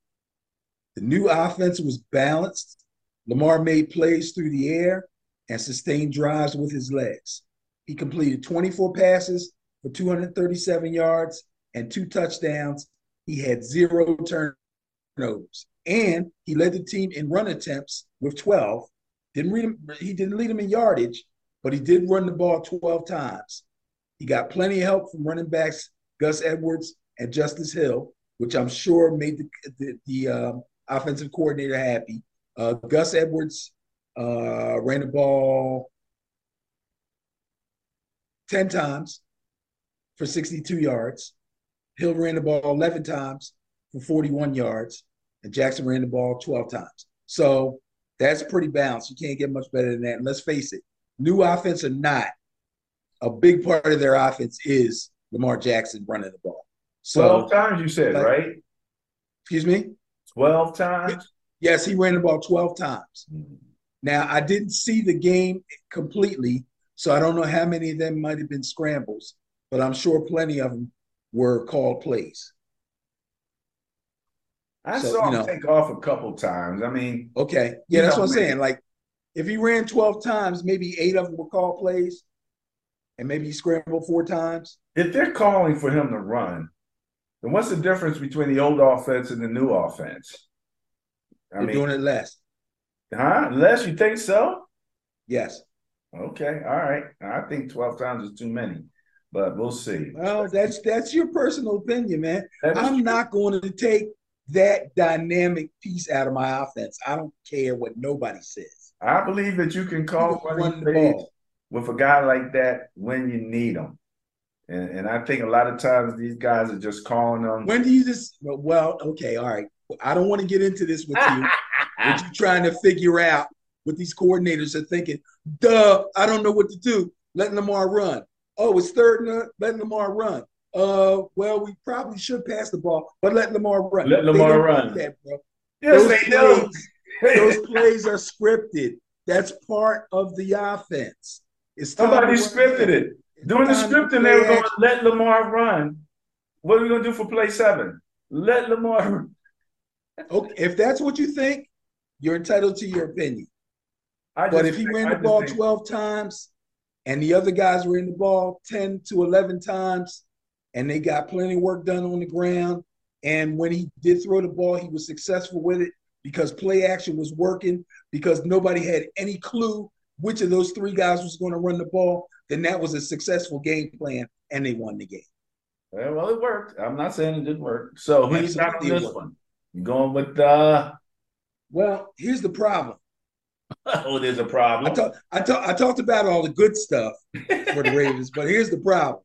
The new offense was balanced. Lamar made plays through the air and sustained drives with his legs. He completed 24 passes for 237 yards and two touchdowns. He had zero turnovers. And he led the team in run attempts with 12. Didn't read him, he didn't lead him in yardage, but he did run the ball 12 times. He got plenty of help from running backs Gus Edwards and Justice Hill, which I'm sure made the the, the uh, offensive coordinator happy. Uh, Gus Edwards uh, ran the ball 10 times for 62 yards. Hill ran the ball 11 times for 41 yards, and Jackson ran the ball 12 times. So that's pretty balanced. You can't get much better than that. And let's face it, new offense or not, a big part of their offense is Lamar Jackson running the ball. So, 12 times you said, like, right? Excuse me? 12 times? Yes, he ran the ball 12 times. Mm-hmm. Now, I didn't see the game completely, so I don't know how many of them might have been scrambles, but I'm sure plenty of them were called plays. I so, saw him know, take off a couple times. I mean, okay, yeah, that's know, what I'm saying. Like, if he ran 12 times, maybe eight of them were called plays, and maybe he scrambled four times. If they're calling for him to run, then what's the difference between the old offense and the new offense? I they're mean, doing it less. Huh? Less? You think so? Yes. Okay. All right. I think 12 times is too many, but we'll see. Well, that's that's your personal opinion, man. I'm true. not going to take that dynamic piece out of my offense. I don't care what nobody says. I believe that you can call running plays with a guy like that when you need them. And, and I think a lot of times these guys are just calling them. When do you just, well, okay, all right. I don't want to get into this with you. what you trying to figure out what these coordinators are thinking. Duh, I don't know what to do. Let Lamar run. Oh, it's third and let Lamar run. Uh, well, we probably should pass the ball, but let Lamar run. Let Lamar run. That, bro. Yes, those they plays, do. those plays are scripted. That's part of the offense. It's Somebody scripted it. During the scripting, they were going to let Lamar run. What are we going to do for play seven? Let Lamar run. okay, if that's what you think, you're entitled to your opinion. But if he ran the ball think. 12 times and the other guys ran the ball 10 to 11 times and they got plenty of work done on the ground, and when he did throw the ball, he was successful with it because play action was working because nobody had any clue which of those three guys was going to run the ball, then that was a successful game plan and they won the game. well, it worked. I'm not saying it didn't work. So who's got on this one? You going with uh well, here's the problem. Oh, there's a problem. I, talk, I, talk, I talked about all the good stuff for the Ravens, but here's the problem.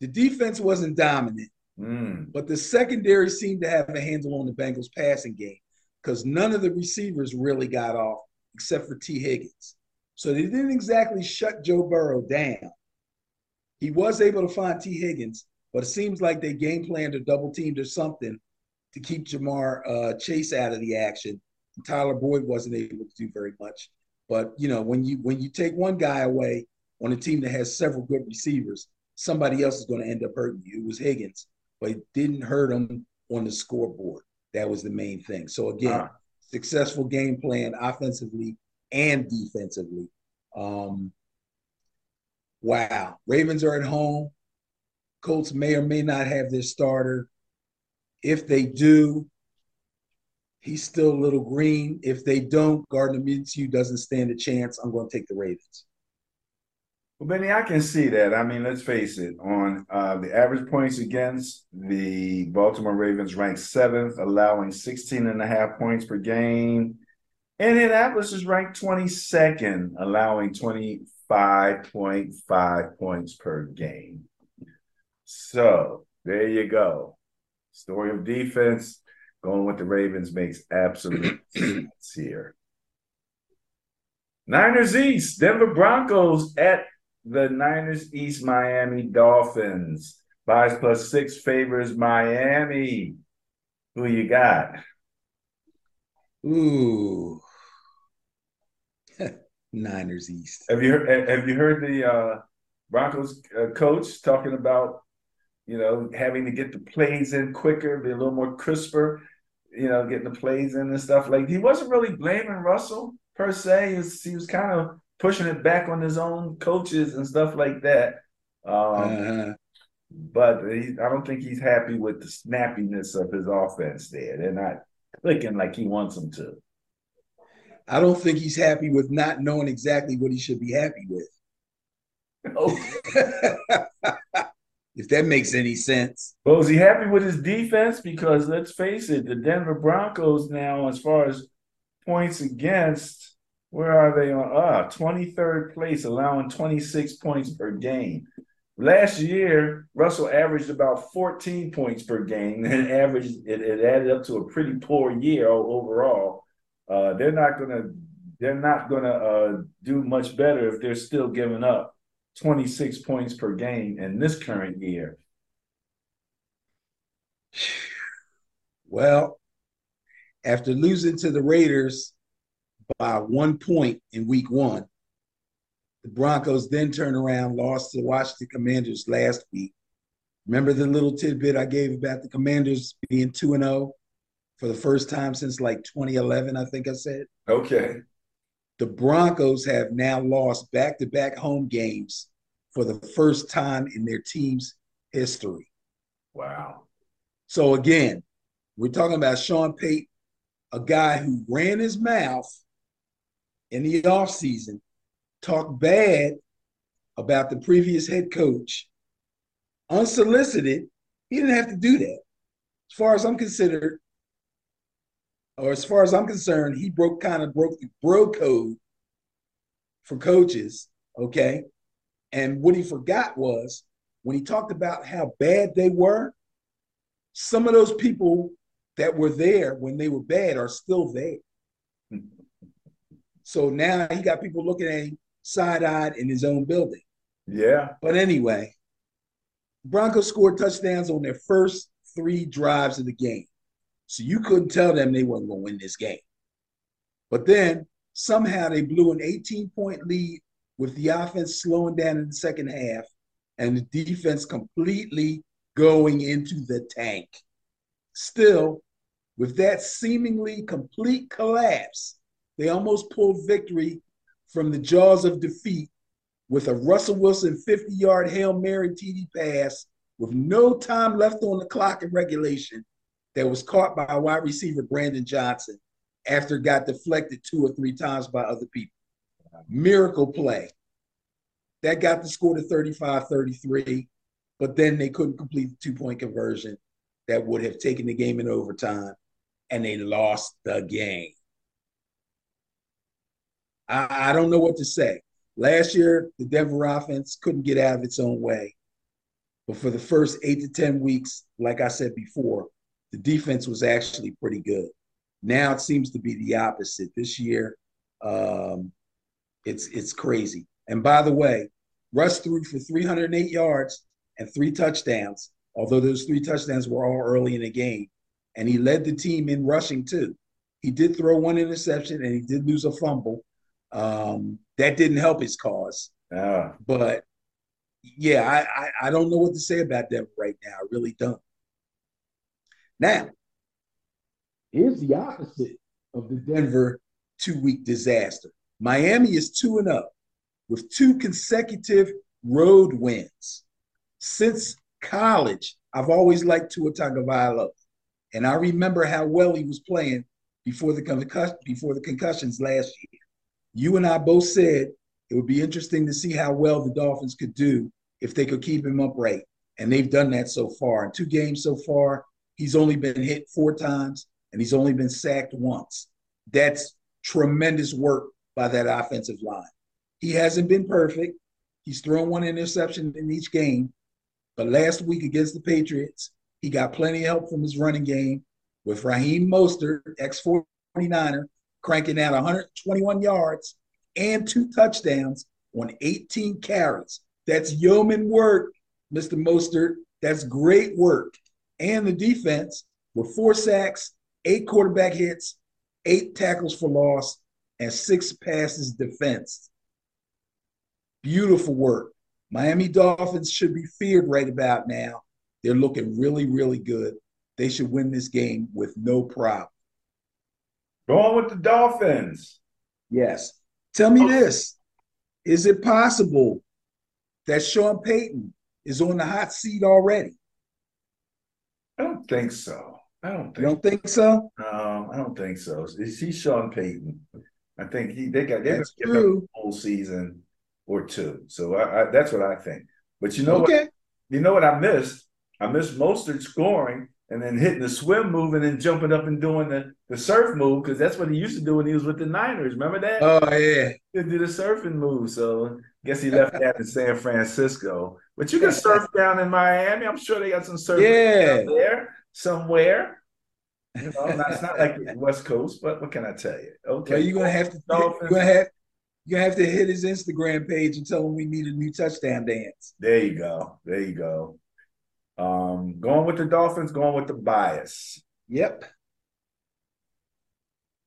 The defense wasn't dominant, mm. but the secondary seemed to have a handle on the Bengals passing game because none of the receivers really got off except for Tee Higgins. So they didn't exactly shut Joe Burrow down. He was able to find Tee Higgins, but it seems like they game planned or double teamed or something to keep Ja'Marr uh, Chase out of the action. Tyler Boyd wasn't able to do very much. But you know, when you when you take one guy away on a team that has several good receivers, somebody else is going to end up hurting you. It was Higgins, but it didn't hurt him on the scoreboard. That was the main thing. So again, successful game plan offensively and defensively. Um, wow. Ravens are at home. Colts may or may not have their starter. If they do, he's still a little green. If they don't, Gardner Minshew doesn't stand a chance. I'm going to take the Ravens. Well, Benny, I can see that. I mean, let's face it. On uh, the average points against, the Baltimore Ravens ranked seventh, allowing 16 and a half points per game. And Indianapolis is ranked 22nd, allowing 25.5 points per game. So there you go. Story of defense. Going with the Ravens makes absolute sense here. Niners East, Denver Broncos at the Niners East Miami Dolphins. Five plus six favors Miami. Who you got? Ooh. Niners East. Have you heard, have you heard the uh, Broncos uh, coach talking about you know having to get the plays in quicker, be a little more crisper, you know, getting the plays in and stuff like. He wasn't really blaming Russell per se. He was, he was kind of pushing it back on his own coaches and stuff like that. Um, uh-huh. But he, I don't think he's happy with the snappiness of his offense there. They're not clicking like he wants them to. I don't think he's happy with not knowing exactly what he should be happy with. Oh. if that makes any sense. Well, is he happy with his defense? Because let's face it, the Denver Broncos now, as far as points against, where are they on? Ah, 23rd place, allowing 26 points per game. Last year, Russell averaged about 14 points per game, and averaged it, it added up to a pretty poor year overall. Uh, they're not gonna they're not gonna uh, do much better if they're still giving up 26 points per game in this current year. Well, after losing to the Raiders by one point in week one, the Broncos then turned around, lost to Washington Commanders last week. Remember the little tidbit I gave about the Commanders being 2 and 0 for the first time since like 2011, I think I said? Okay. The Broncos have now lost back to back home games for the first time in their team's history. Wow. So again, we're talking about Sean Payton, a guy who ran his mouth in the offseason talk bad about the previous head coach unsolicited, he didn't have to do that. As far as I'm considered, or as far as I'm concerned, he broke kind of broke the bro code for coaches. Okay. And what he forgot was when he talked about how bad they were, some of those people that were there when they were bad are still there. so now he got people looking at him side eyed in his own building. Yeah. But anyway, Broncos scored touchdowns on their first three drives of the game. So you couldn't tell them they weren't going to win this game. But then somehow they blew an 18 point lead with the offense slowing down in the second half and the defense completely going into the tank. Still, with that seemingly complete collapse, they almost pulled victory from the jaws of defeat with a Russell Wilson 50 yard Hail Mary TD pass with no time left on the clock in regulation that was caught by wide receiver Brandon Johnson after it got deflected two or three times by other people. Miracle play. That got the score to 35 33, but then they couldn't complete the two point conversion that would have taken the game in overtime, and they lost the game. I, I don't know what to say. Last year, the Denver offense couldn't get out of its own way. But for the first eight to 10 weeks, like I said before, the defense was actually pretty good. Now it seems to be the opposite. This year, um, it's it's crazy. And by the way, Russ threw for 308 yards and three touchdowns although those three touchdowns were all early in the game. And he led the team in rushing too. He did throw one interception and he did lose a fumble. Um, that didn't help his cause. Yeah. But yeah, I, I, I don't know what to say about them right now. I really don't. Now, here's the opposite of the Denver two week disaster. Miami is 2 and up with two consecutive road wins. Since college, I've always liked Tua Tagovailoa, and I remember how well he was playing before the before the concussions last year. You and I both said it would be interesting to see how well the Dolphins could do if they could keep him upright, and they've done that so far. In two games so far, he's only been hit four times, and he's only been sacked once. That's tremendous work by that offensive line. He hasn't been perfect. He's thrown one interception in each game, but last week against the Patriots, he got plenty of help from his running game with Raheem Mostert, ex 49er, cranking out 121 yards and two touchdowns on 18 carries. That's yeoman work, Mr. Mostert. That's great work. And the defense with four sacks, eight quarterback hits, eight tackles for loss, and six passes defense. Beautiful work. Miami Dolphins should be feared right about now. They're looking really, really good. They should win this game with no problem. Going with the Dolphins. Yes. Tell me this Is it possible that Sean Payton is on the hot seat already? I don't think so. I don't think. You don't think so? No, I don't think so. Is he Sean Payton? I think he they got they that's true. A whole season or two. So I, I, that's what I think. But you know okay. what? You know what I missed? I missed Mostert scoring and then hitting the swim move and then jumping up and doing the, the surf move because that's what he used to do when he was with the Niners. Remember that? Oh yeah, he did the surfing move. So I guess he left that in San Francisco. But you can surf down in Miami. I'm sure they got some surf yeah. there somewhere. You know, it's not like the West Coast, but what can I tell you? Okay, well, you're gonna have to. You're gonna have. You're gonna have to hit his Instagram page and tell him we need a new touchdown dance. There you go. There you go. Um, going with the Dolphins, going with the bias. Yep.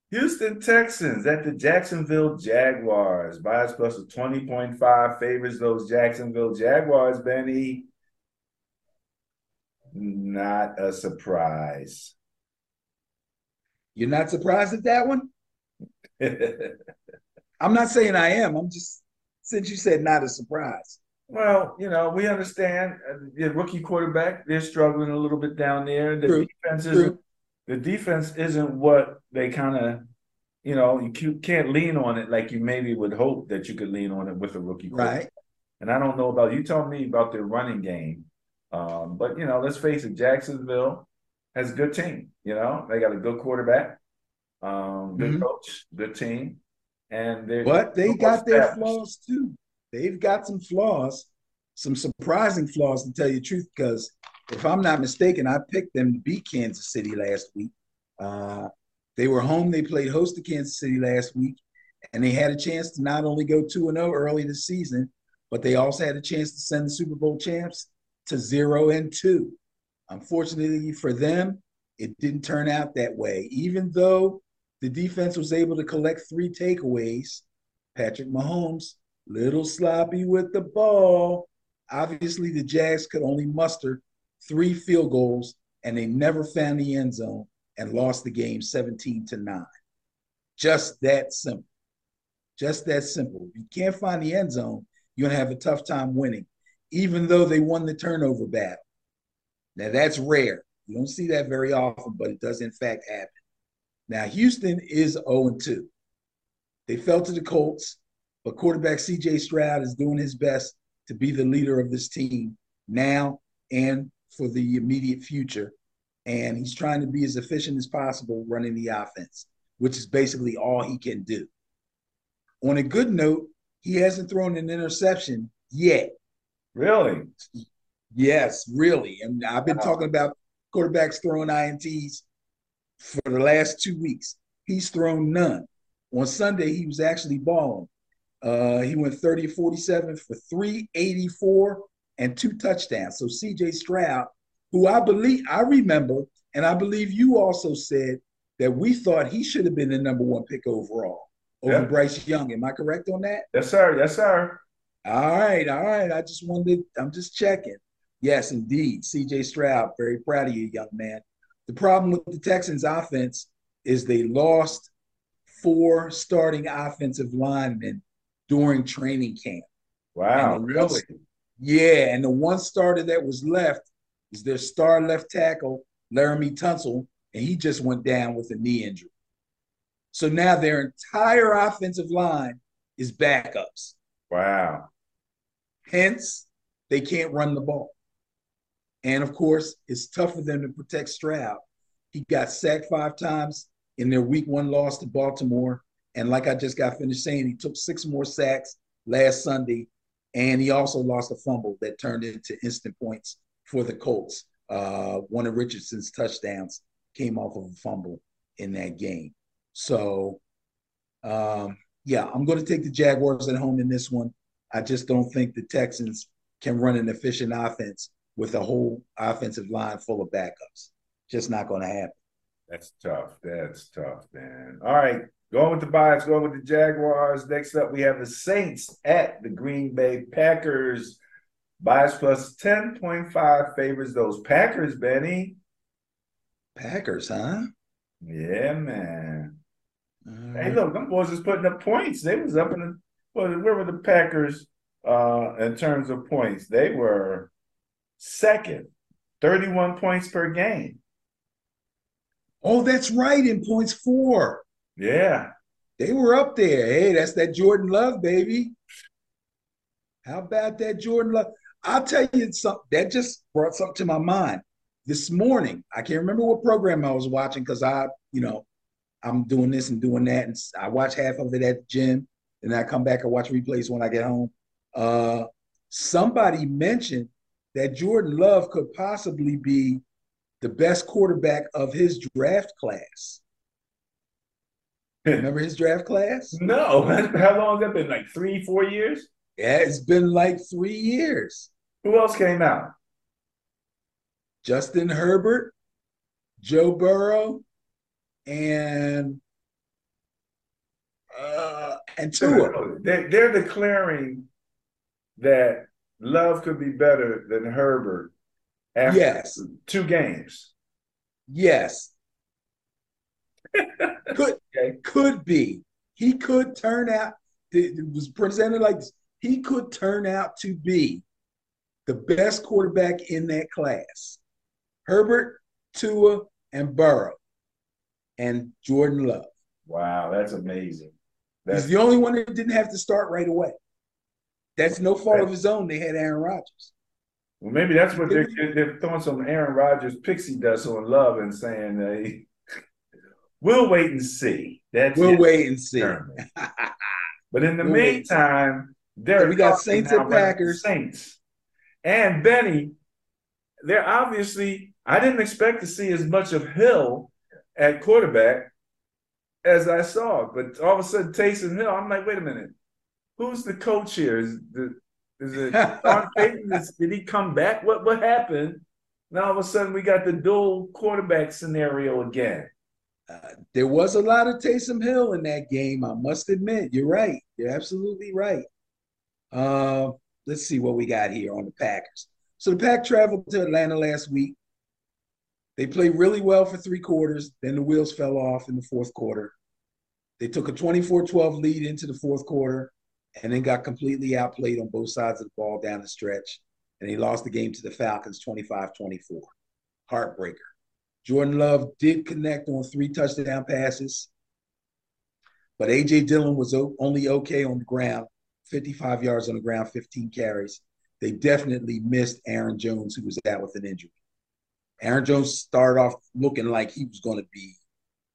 Houston Texans at the Jacksonville Jaguars. Bias plus a 20.5 favors those Jacksonville Jaguars, Benny. Not a surprise. You're not surprised at that one? I'm not saying I am. I'm just, since you said not a surprise. Well, you know, we understand uh, the rookie quarterback, they're struggling a little bit down there. The True. defense isn't True. the defense isn't what they kind of, you know, you can't lean on it like you maybe would hope that you could lean on it with a rookie quarterback. Right. And I don't know about you tell me about their running game. Um, but you know, let's face it, Jacksonville has a good team. You know, they got a good quarterback, um, good mm-hmm. coach, good team. And they're but they got their flaws too they've got some flaws, some surprising flaws to tell you the truth. Because if I'm not mistaken, I picked them to beat Kansas City last week. Uh, they were home. They played host to Kansas City last week, and they had a chance to not only go two and zero oh early this season, but they also had a chance to send the Super Bowl champs to zero and two. Unfortunately for them, it didn't turn out that way. Even though the defense was able to collect three takeaways, Patrick Mahomes little sloppy with the ball. Obviously, the Jags could only muster three field goals, and they never found the end zone and lost the game 17 to 9. Just that simple. Just that simple. If you can't find the end zone, you're going to have a tough time winning, even though they won the turnover battle. Now, that's rare. You don't see that very often, but it does, in fact, happen. Now, Houston is 0 2. They fell to the Colts. But quarterback CJ Stroud is doing his best to be the leader of this team now and for the immediate future. And he's trying to be as efficient as possible running the offense, which is basically all he can do. On a good note, he hasn't thrown an interception yet. Really? Yes, really. And I've been wow. talking about quarterbacks throwing INTs for the last two weeks. He's thrown none. On Sunday, he was actually balling. Uh, he went 30 47 for 384 and two touchdowns. So CJ Stroud who I believe I remember, and I believe you also said that we thought he should have been the number one pick overall over yeah. Bryce Young. Am I correct on that? Yes, sir. Yes, sir. All right, all right. I just wanted, I'm just checking. Yes, indeed. CJ Stroud, very proud of you, young man. The problem with the Texans offense is they lost four starting offensive linemen during training camp. Wow, really? yeah, and the one starter that was left is their star left tackle, Laremy Tunsil, and he just went down with a knee injury. So now their entire offensive line is backups. Wow. Hence, they can't run the ball. And of course, it's tough for them to protect Stroud. He got sacked five times in their week one loss to Baltimore. And like I just got finished saying, he took six more sacks last Sunday. And he also lost a fumble that turned into instant points for the Colts. Uh, one of Richardson's touchdowns came off of a fumble in that game. So, um, yeah, I'm going to take the Jaguars at home in this one. I just don't think the Texans can run an efficient offense with a whole offensive line full of backups. Just not going to happen. That's tough. That's tough, man. All right. Going with the bias, going with the Jaguars. Next up, we have the Saints at the Green Bay Packers. Bias plus 10.5 favors those Packers, Benny. Packers, huh? Yeah, man. Hey, look, them boys is putting up points. They was up in the well, where were the Packers uh in terms of points? They were second, 31 points per game. Oh, that's right, in points four. Yeah. They were up there. Hey, that's that Jordan Love, baby. How about that Jordan Love? I'll tell you something that just brought something to my mind. This morning, I can't remember what program I was watching because I, you know, I'm doing this and doing that. And I watch half of it at the gym. And I come back and watch replays when I get home. Uh, somebody mentioned that Jordan Love could possibly be the best quarterback of his draft class. Remember his draft class? No. How long has that been? Like three, four years? Yeah, it's been like three years. Who else came out? Justin Herbert, Joe Burrow, and uh, and Tua. They're, they're declaring that Love could be better than Herbert after yes. two games. Yes. Could could be. He could turn out. It was presented like this. He could turn out to be the best quarterback in that class. Herbert, Tua, and Burrow, and Jordan Love. Wow, that's amazing. That's He's the only one that didn't have to start right away. That's no fault of his own. They had Aaron Rodgers. Well, maybe that's what they're, they're throwing some Aaron Rodgers pixie dust on Love and saying, hey, we'll wait and see. That's we'll wait and see. but in the we'll meantime, there we got Saints and Packers. Saints. And Benny, they're obviously, I didn't expect to see as much of Hill at quarterback as I saw. But all of a sudden, Taysom Hill, I'm like, wait a minute who's the coach here? Is, the, is it Sean Payton? did he come back? What what happened? Now all of a sudden we got the dual quarterback scenario again. There was a lot of Taysom Hill in that game. I must admit, you're right. You're absolutely right. Uh, let's see what we got here on the Packers. So the Pack traveled to Atlanta last week. They played really well for three quarters. Then the wheels fell off in the fourth quarter. They took a 24 12 lead into the fourth quarter and then got completely outplayed on both sides of the ball down the stretch. And they lost the game to the Falcons 25 24. Heartbreaker. Jordan Love did connect on three touchdown passes, but A.J. Dillon was only okay on the ground 55 yards on the ground, 15 carries. They definitely missed Aaron Jones, who was out with an injury. Aaron Jones started off looking like he was going to be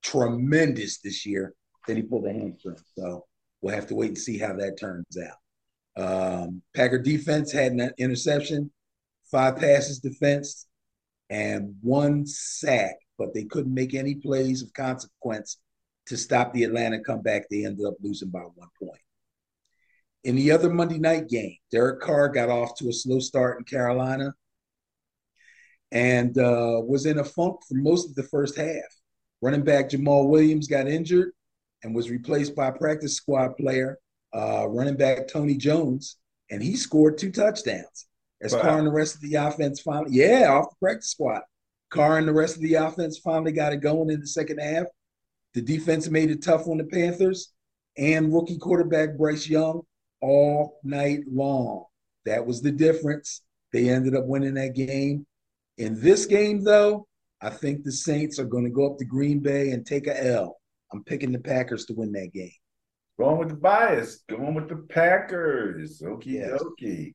tremendous this year. Then he pulled a hamstring. So We'll have to wait and see how that turns out. Um, Packer defense had an interception, five passes defense, and one sack, but they couldn't make any plays of consequence to stop the Atlanta comeback. They ended up losing by one point. In the other Monday night game, Derek Carr got off to a slow start in Carolina. and uh, was in a funk for most of the first half. Running back Jamaal Williams got injured and was replaced by practice squad player, uh, running back Tony Jones, and he scored two touchdowns. As wow. Carr and the rest of the offense finally, yeah, off the practice squad. Carr and the rest of the offense finally got it going in the second half. The defense made it tough on the Panthers and rookie quarterback Bryce Young all night long. That was the difference. They ended up winning that game. In this game, though, I think the Saints are going to go up to Green Bay and take a L. I'm picking the Packers to win that game. Going with the bias, going with the Packers. Okie yes. dokie.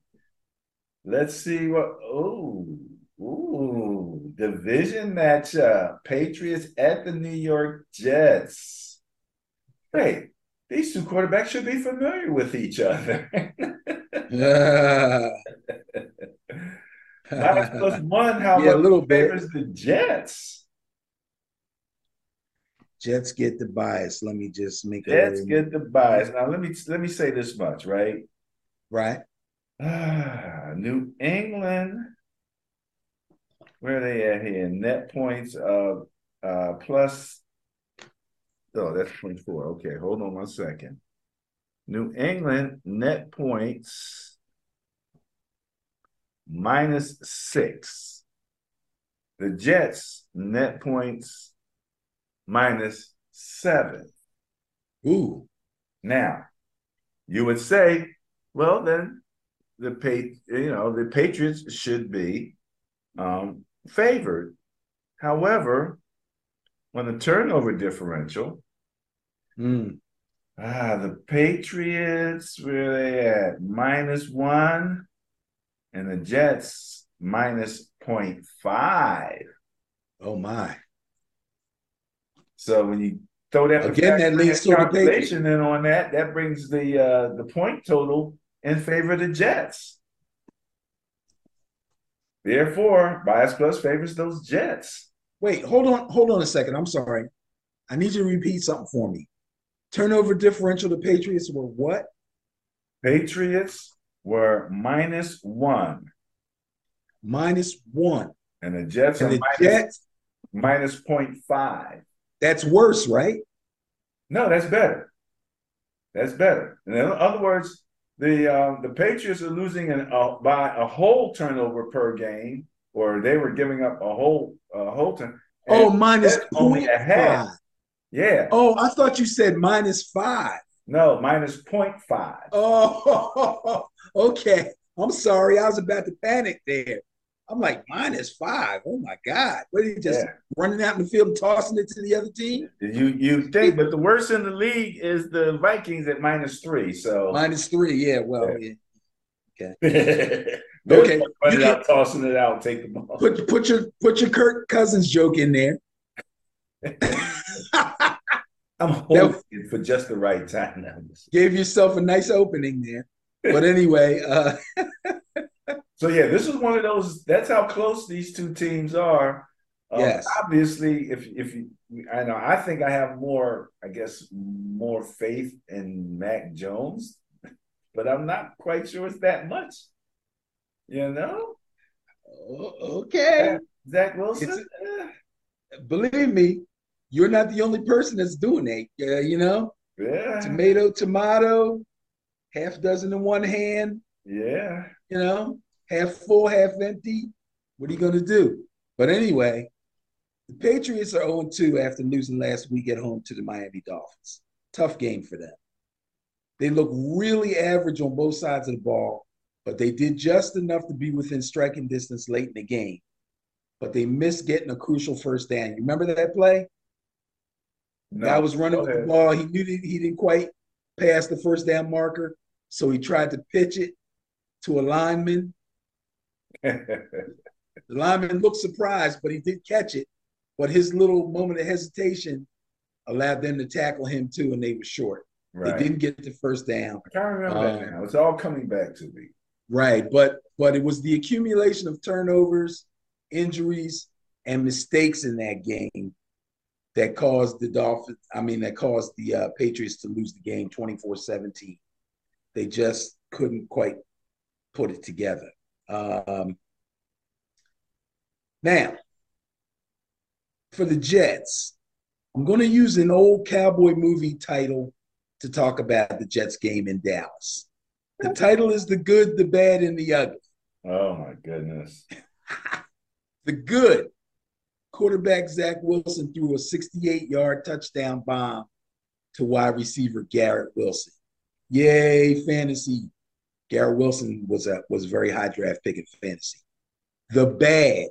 Let's see what. Oh, ooh, division matchup: Patriots at the New York Jets. Hey, these two quarterbacks should be familiar with each other. yeah. Plus one, how yeah, a little favors bit. the Jets. Jets get the bias. Let me just make Jets get the bias. Now let me let me say this much, right? Right. Ah, New England. Where are they at here? Net points of uh plus. Oh, that's 24. Okay, hold on one second. New England net points minus six. The Jets net points minus seven. Ooh. Now, you would say, well, then the pay, you know, the Patriots should be um, favored. However, on the turnover differential, mm. ah, the Patriots, where they at? Minus one and the Jets minus 0.5. Oh my. So when you throw that again, that leads to calculation in on that, that brings the uh, the point total in favor of the Jets. Therefore, bias plus favors those Jets. Wait, hold on, hold on a second. I'm sorry. I need you to repeat something for me. Turnover differential to Patriots were what? Patriots were minus one. Minus one. And the Jets and are the minus, Jets, minus 0.5. That's worse, right? No, that's better. That's better. In other words, the um, the Patriots are losing an, uh, by a whole turnover per game, or they were giving up a whole a whole turn. Oh, minus only a half. Yeah. Oh, I thought you said minus five. No, minus 0.5. Oh, okay. I'm sorry. I was about to panic there. I'm like, minus five. Oh my God. What are you just yeah. running out in the field and tossing it to the other team? You you think, but the worst in the league is the Vikings at minus three. So minus three, yeah. Well, yeah. yeah. Okay. okay. Run it out, tossing it out, take the ball. Put put your put your Kirk Cousins joke in there. I'm holding for just the right time now. Gave yourself a nice opening there. But anyway, uh so yeah, this is one of those. That's how close these two teams are. Um, yes. Obviously, if if you, I know, I think I have more. I guess more faith in Mac Jones, but I'm not quite sure it's that much. You know. Okay. Zach Wilson. believe me, you're not the only person that's doing it. Uh, you know, yeah. Tomato, tomato, half dozen in one hand. Yeah. You know, half full, half empty. What are you going to do? But anyway, the Patriots are 0 2 after losing last week at home to the Miami Dolphins. Tough game for them. They look really average on both sides of the ball, but they did just enough to be within striking distance late in the game. But they missed getting a crucial first down. You remember that play? No, Guy was running with the ball. He knew that he didn't quite pass the first down marker, so he tried to pitch it to a lineman. the lineman looked surprised, but he did catch it. But his little moment of hesitation allowed them to tackle him too, and they were short. Right. They didn't get the first down. I can't remember um, that now. It's all coming back to me. Right, but but it was the accumulation of turnovers, injuries, and mistakes in that game that caused the Dolphins, I mean, that caused the uh, Patriots to lose the game 24 17. They just couldn't quite put it together. Um, Now, for the Jets, I'm going to use an old cowboy movie title to talk about the Jets game in Dallas. The title is The Good, the Bad, and the Ugly. Oh, my goodness. the good quarterback Zach Wilson threw a 68 yard touchdown bomb to wide receiver Garrett Wilson. Yay, fantasy. Garrett Wilson was a was a very high draft pick in fantasy. The bad,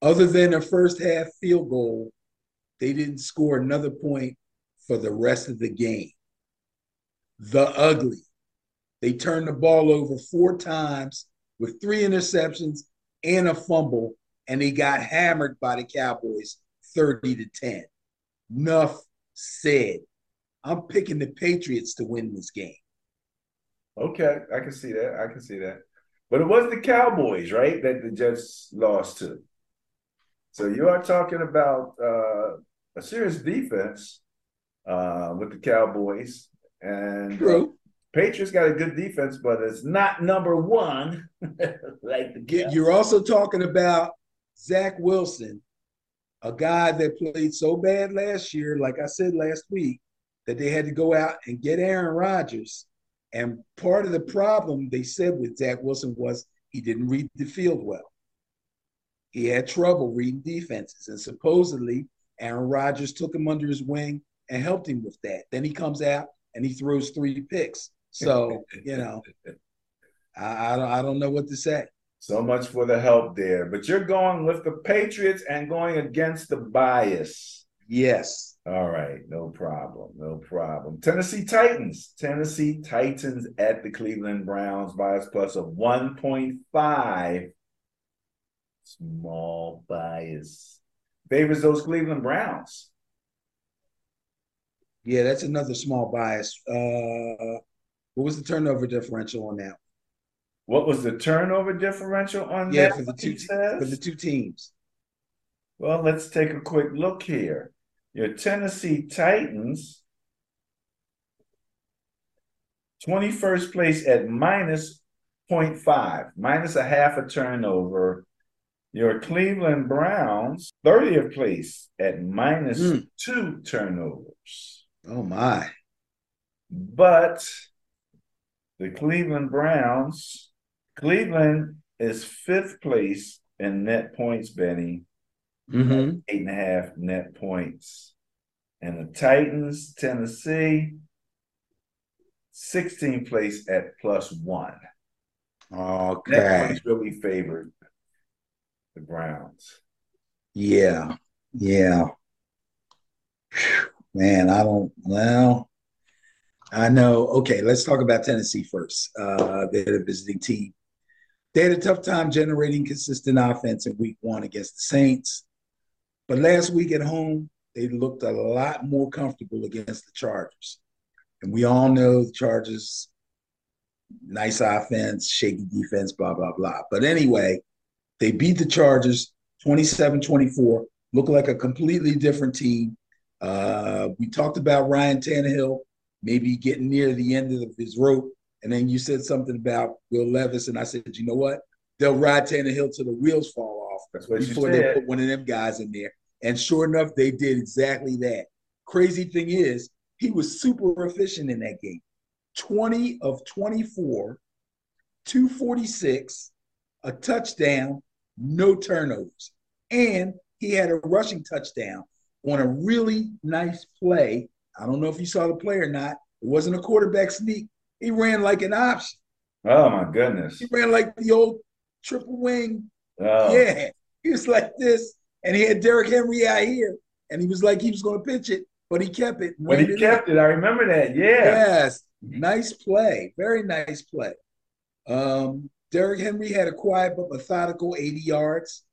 other than a first half field goal, they didn't score another point for the rest of the game. The ugly, they turned the ball over four times with three interceptions and a fumble, and they got hammered by the Cowboys 30 to 10. Enough said. I'm picking the Patriots to win this game. Okay, I can see that. I can see that. But it was the Cowboys, right, that the Jets lost to. So you are talking about uh, a serious defense uh, with the Cowboys, and uh, True. Patriots got a good defense, but it's not number one. like the You're also talking about Zach Wilson, a guy that played so bad last year, like I said last week, that they had to go out and get Aaron Rodgers. And part of the problem they said with Zach Wilson was he didn't read the field well. He had trouble reading defenses, and supposedly Aaron Rodgers took him under his wing and helped him with that. Then he comes out and he throws three picks. So you know, I, I don't I don't know what to say. So much for the help there. But you're going with the Patriots and going against the bias. Yes. All right, no problem, no problem. Tennessee Titans, Tennessee Titans at the Cleveland Browns, bias plus of 1.5. Small bias. Favors those Cleveland Browns. Yeah, that's another small bias. Uh, what was the turnover differential on that? What was the turnover differential on Yeah, that? for the two for the two teams. Well, let's take a quick look here. Your Tennessee Titans, 21st place at minus 0.5, minus a half a turnover. Your Cleveland Browns, 30th place at minus Mm. two turnovers. Oh my. But the Cleveland Browns, Cleveland is fifth place in net points, Benny, Mm-hmm. eight and a half net points. And the Titans, Tennessee, 16th place at plus one. Okay. points really favored the Browns. Yeah. Yeah. Man, I don't well. I know. Okay, let's talk about Tennessee first. Uh, they're the visiting team. They had a tough time generating consistent offense in week one against the Saints. But last week at home, they looked a lot more comfortable against the Chargers. And we all know the Chargers, nice offense, shaky defense, blah, blah, blah. But anyway, they beat the Chargers 27 24, look like a completely different team. Uh, we talked about Ryan Tannehill maybe getting near the end of his rope. And then you said something about Will Levis. And I said, you know what? They'll ride Tannehill till the wheels fall off That's before they put one of them guys in there. And sure enough, they did exactly that. Crazy thing is, he was super efficient in that game 20 of 24, 246, a touchdown, no turnovers. And he had a rushing touchdown on a really nice play. I don't know if you saw the play or not. It wasn't a quarterback sneak. He ran like an option. Oh my goodness. He ran like the old triple wing Oh, yeah, he was like this, and he had Derrick Henry out here, and he was like he was going to pitch it, but he kept it. But he reined it kept it. I remember that. Yeah. Yes, nice play, very nice play. Um, Derrick Henry had a quiet but methodical 80 yards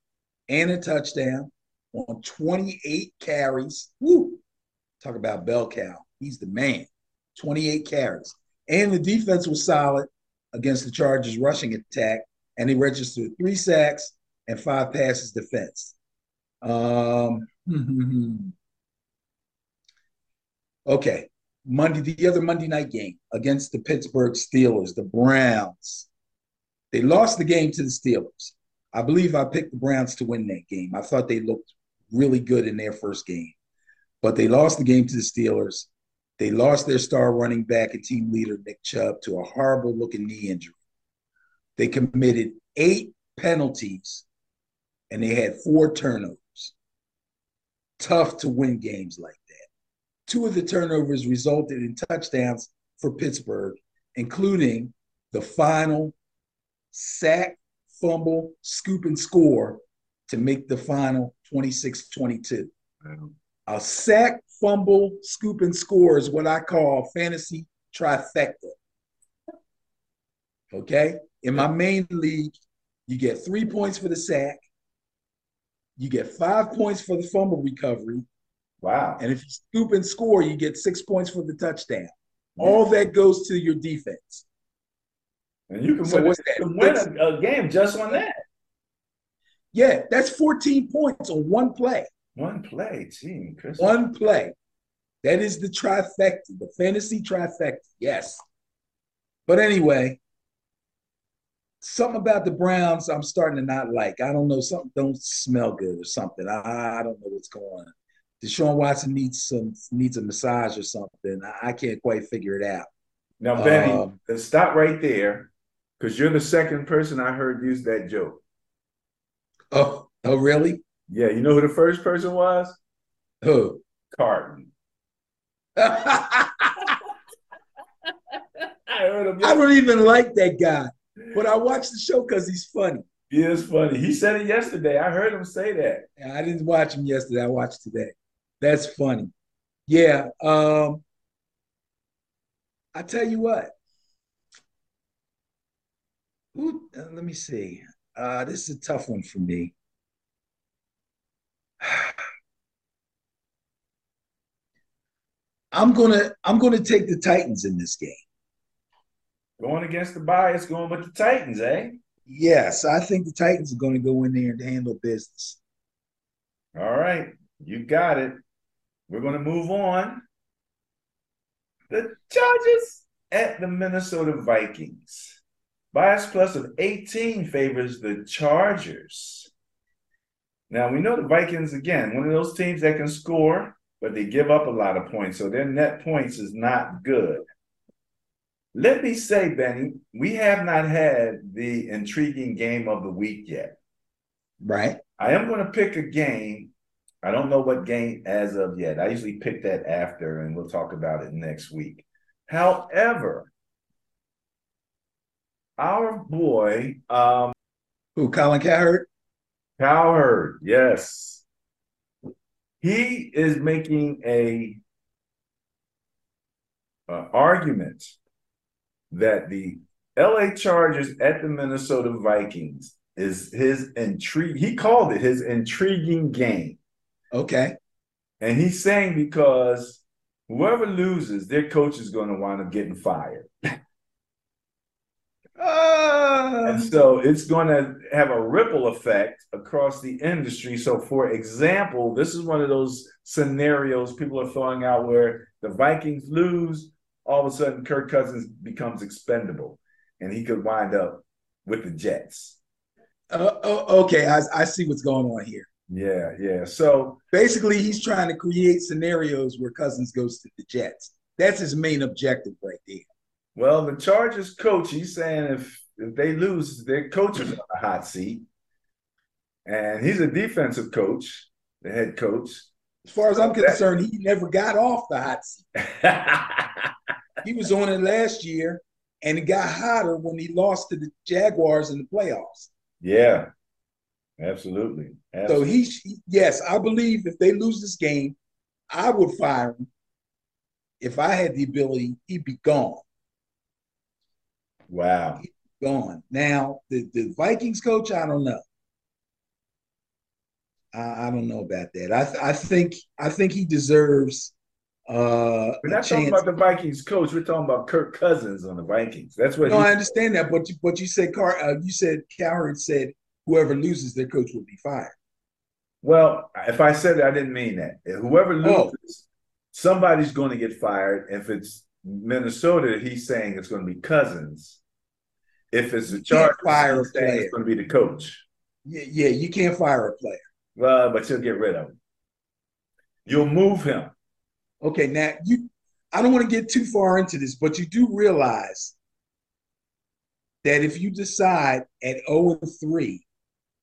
and a touchdown on 28 carries. Woo! Talk about bell cow. He's the man. 28 carries, and the defense was solid against the Chargers' rushing attack, and he registered three sacks and five passes defense. Um, okay, Monday, the other Monday night game against the Pittsburgh Steelers, the Browns. They lost the game to the Steelers. I believe I picked the Browns to win that game. I thought they looked really good in their first game, but they lost the game to the Steelers. They lost their star running back and team leader, Nick Chubb, to a horrible looking knee injury. They committed eight penalties and they had four turnovers. Tough to win games like that. Two of the turnovers resulted in touchdowns for Pittsburgh, including the final sack, fumble, scoop, and score to make the final 26 22. A sack, fumble, scoop, and score is what I call fantasy trifecta. Okay. In my main league, you get three points for the sack, you get five points for the fumble recovery. Wow. And if you scoop and score, you get six points for the touchdown. All that goes to your defense. And you can so win, can win a, a, game just on that. Yeah, that's 14 points on one play. One play, team. Chris. One play. That is the trifecta, the fantasy trifecta. Yes. But anyway, something about the Browns I'm starting to not like. I don't know, something don't smell good or something. I, I don't know what's going on. Deshaun Watson needs some needs a massage or something. I, I can't quite figure it out. Now, Benny, um, stop right there because you're the second person I heard use that joke. Oh, oh, really? Yeah, you know who the first person was? Who? Carton. I heard him. I don't even like that guy, but I watch the show because he's funny. He is funny. He said it yesterday. I heard him say that. I didn't watch him yesterday. I watched today. That's funny. Yeah. Um, I tell you what. Uh, let me see. Uh, this is a tough one for me. I'm gonna I'm gonna take the Titans in this game. Going against the bias, going with the Titans, eh? Yes, I think the Titans are going to go in there and handle business. All right, you got it. We're going to move on. The Chargers at the Minnesota Vikings. Bias plus of 18 favors the Chargers. Now, we know the Vikings, again, one of those teams that can score, but they give up a lot of points. So their net points is not good. Let me say, Benny, we have not had the intriguing game of the week yet. Right. I am going to pick a game. I don't know what game as of yet. I usually pick that after, and we'll talk about it next week. However, our boy, um, who Colin Cowherd? Cowherd, yes, he is making a uh, argument that the LA Chargers at the Minnesota Vikings is his intrigue. He called it his intriguing game. Okay. And he's saying because whoever loses, their coach is going to wind up getting fired. uh... And so it's going to have a ripple effect across the industry. So, for example, this is one of those scenarios people are throwing out where the Vikings lose, all of a sudden Kirk Cousins becomes expendable and he could wind up with the Jets. Uh, oh, okay, I, I see what's going on here. Yeah, yeah. So basically, he's trying to create scenarios where Cousins goes to the Jets. That's his main objective right there. Well, the Chargers coach, he's saying if if they lose, their coach is on the hot seat, and he's a defensive coach, the head coach. As far as I'm concerned, he never got off the hot seat. He was on it last year, and it got hotter when he lost to the Jaguars in the playoffs. Yeah, absolutely. absolutely. So he, yes, I believe if they lose this game, I would fire him. If I had the ability, he'd be gone. Wow. Be gone. Now, the, the Vikings coach, I don't know. I, I don't know about that. I, I think I think he deserves uh, we're not talking about the Vikings coach. We're talking about Kirk Cousins on the Vikings. That's what. No, I understand that, but you, but you said Car, uh, you said Cowherd said whoever loses, their coach will be fired. Well, if I said it, I didn't mean that. Whoever oh. loses, oh. somebody's going to get fired. If it's Minnesota, he's saying it's going to be Cousins. If it's the Chargers, fire he's saying it's going to be the coach. Yeah, yeah, you can't fire a player. Well, but you'll get rid of him. You'll move him. Okay, now you I don't want to get too far into this, but you do realize that if you decide at 0 and 3,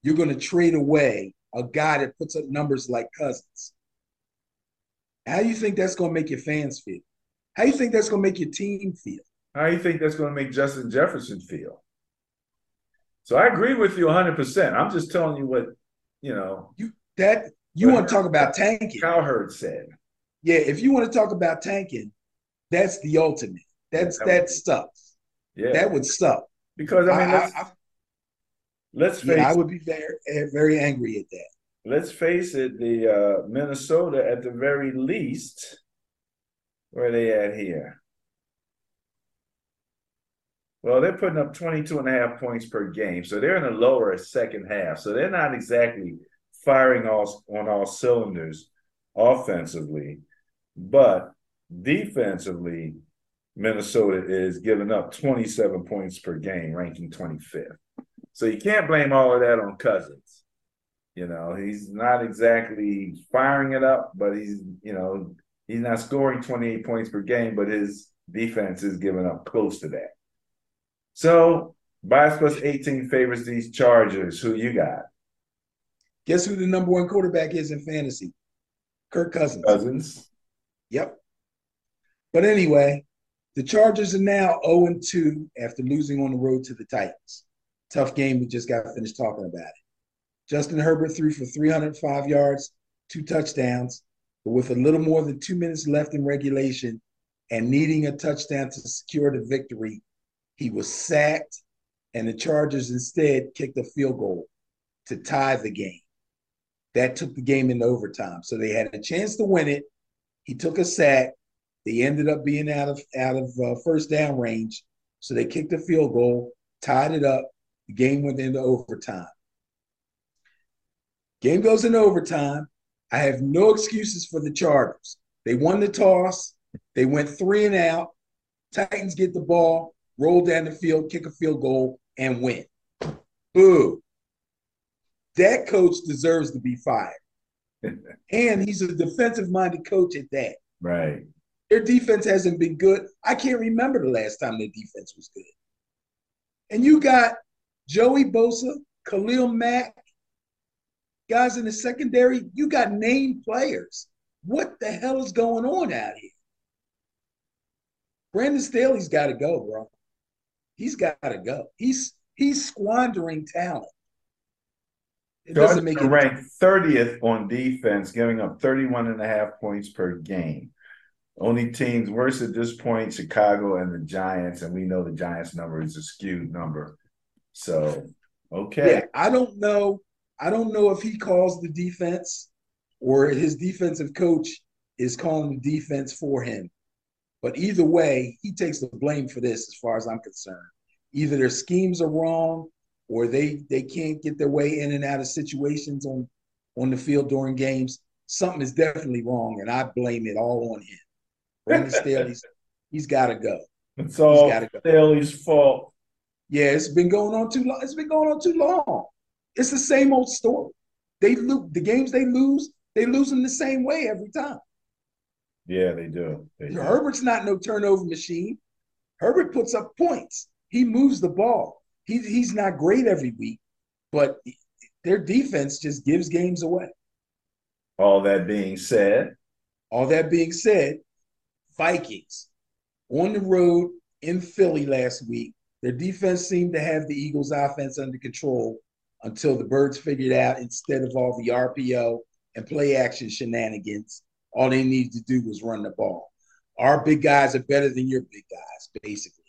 you're going to trade away a guy that puts up numbers like Cousins. How do you think that's going to make your fans feel? How do you think that's going to make your team feel? How do you think that's going to make Justin Jefferson feel? So I agree with you 100%. I'm just telling you what, you know. You that you want to talk about tanking. Cowherd said. Yeah, if you want to talk about tanking, that's the ultimate. That's that, that sucks. Yeah. That would suck. Because I mean, I, let's, I, let's face yeah, I would be very very angry at that. Let's face it, the uh, Minnesota at the very least, where are they at here? Well, they're putting up 22 and a half points per game. So they're in a lower second half. So they're not exactly firing all on all cylinders offensively, but defensively, Minnesota is giving up 27 points per game, ranking 25th. So you can't blame all of that on Cousins. You know, he's not exactly firing it up, but he's, you know, he's not scoring 28 points per game, but his defense is giving up close to that. So bias plus 18 favors these Chargers. Who you got? Guess who the number one quarterback is in fantasy? Kirk Cousins. Cousins. Yep. But anyway, the Chargers are now 0 2 after losing on the road to the Titans. Tough game. We just got finished talking about it. Justin Herbert threw for 305 yards, two touchdowns, but with a little more than two minutes left in regulation and needing a touchdown to secure the victory, he was sacked, and the Chargers instead kicked a field goal to tie the game that took the game into overtime. So they had a chance to win it. He took a sack. They ended up being out of out of uh, first down range. So they kicked a field goal, tied it up. The game went into overtime. Game goes into overtime. I have no excuses for the Chargers. They won the toss. They went three and out. Titans get the ball, roll down the field, kick a field goal, and win. Boo that coach deserves to be fired. and he's a defensive minded coach at that. Right. Their defense hasn't been good. I can't remember the last time their defense was good. And you got Joey Bosa, Khalil Mack, guys in the secondary. You got named players. What the hell is going on out here? Brandon Staley's got to go, bro. He's got to go. He's he's squandering talent. It doesn't make it ranked 30th on defense, giving up 31 and a half points per game. Only teams worse at this point, Chicago and the Giants, and we know the Giants number is a skewed number. So, okay. Yeah, I don't know. I don't know if he calls the defense or his defensive coach is calling the defense for him. But either way, he takes the blame for this as far as I'm concerned. Either their schemes are wrong or they they can't get their way in and out of situations on on the field during games, something is definitely wrong, and I blame it all on him. Brandon Staley's he's got to go. It's all go. Staley's fault. Yeah, it's been going on too long. It's been going on too long. It's the same old story. They lose the games they lose. They lose them the same way every time. Yeah, they do. They do. Herbert's not no turnover machine. Herbert puts up points. He moves the ball he's he's not great every week, but their defense just gives games away. All that being said, all that being said, Vikings on the road in Philly last week. Their defense seemed to have the Eagles' offense under control until the Birds figured out instead of all the RPO and play action shenanigans, all they needed to do was run the ball. Our big guys are better than your big guys, basically.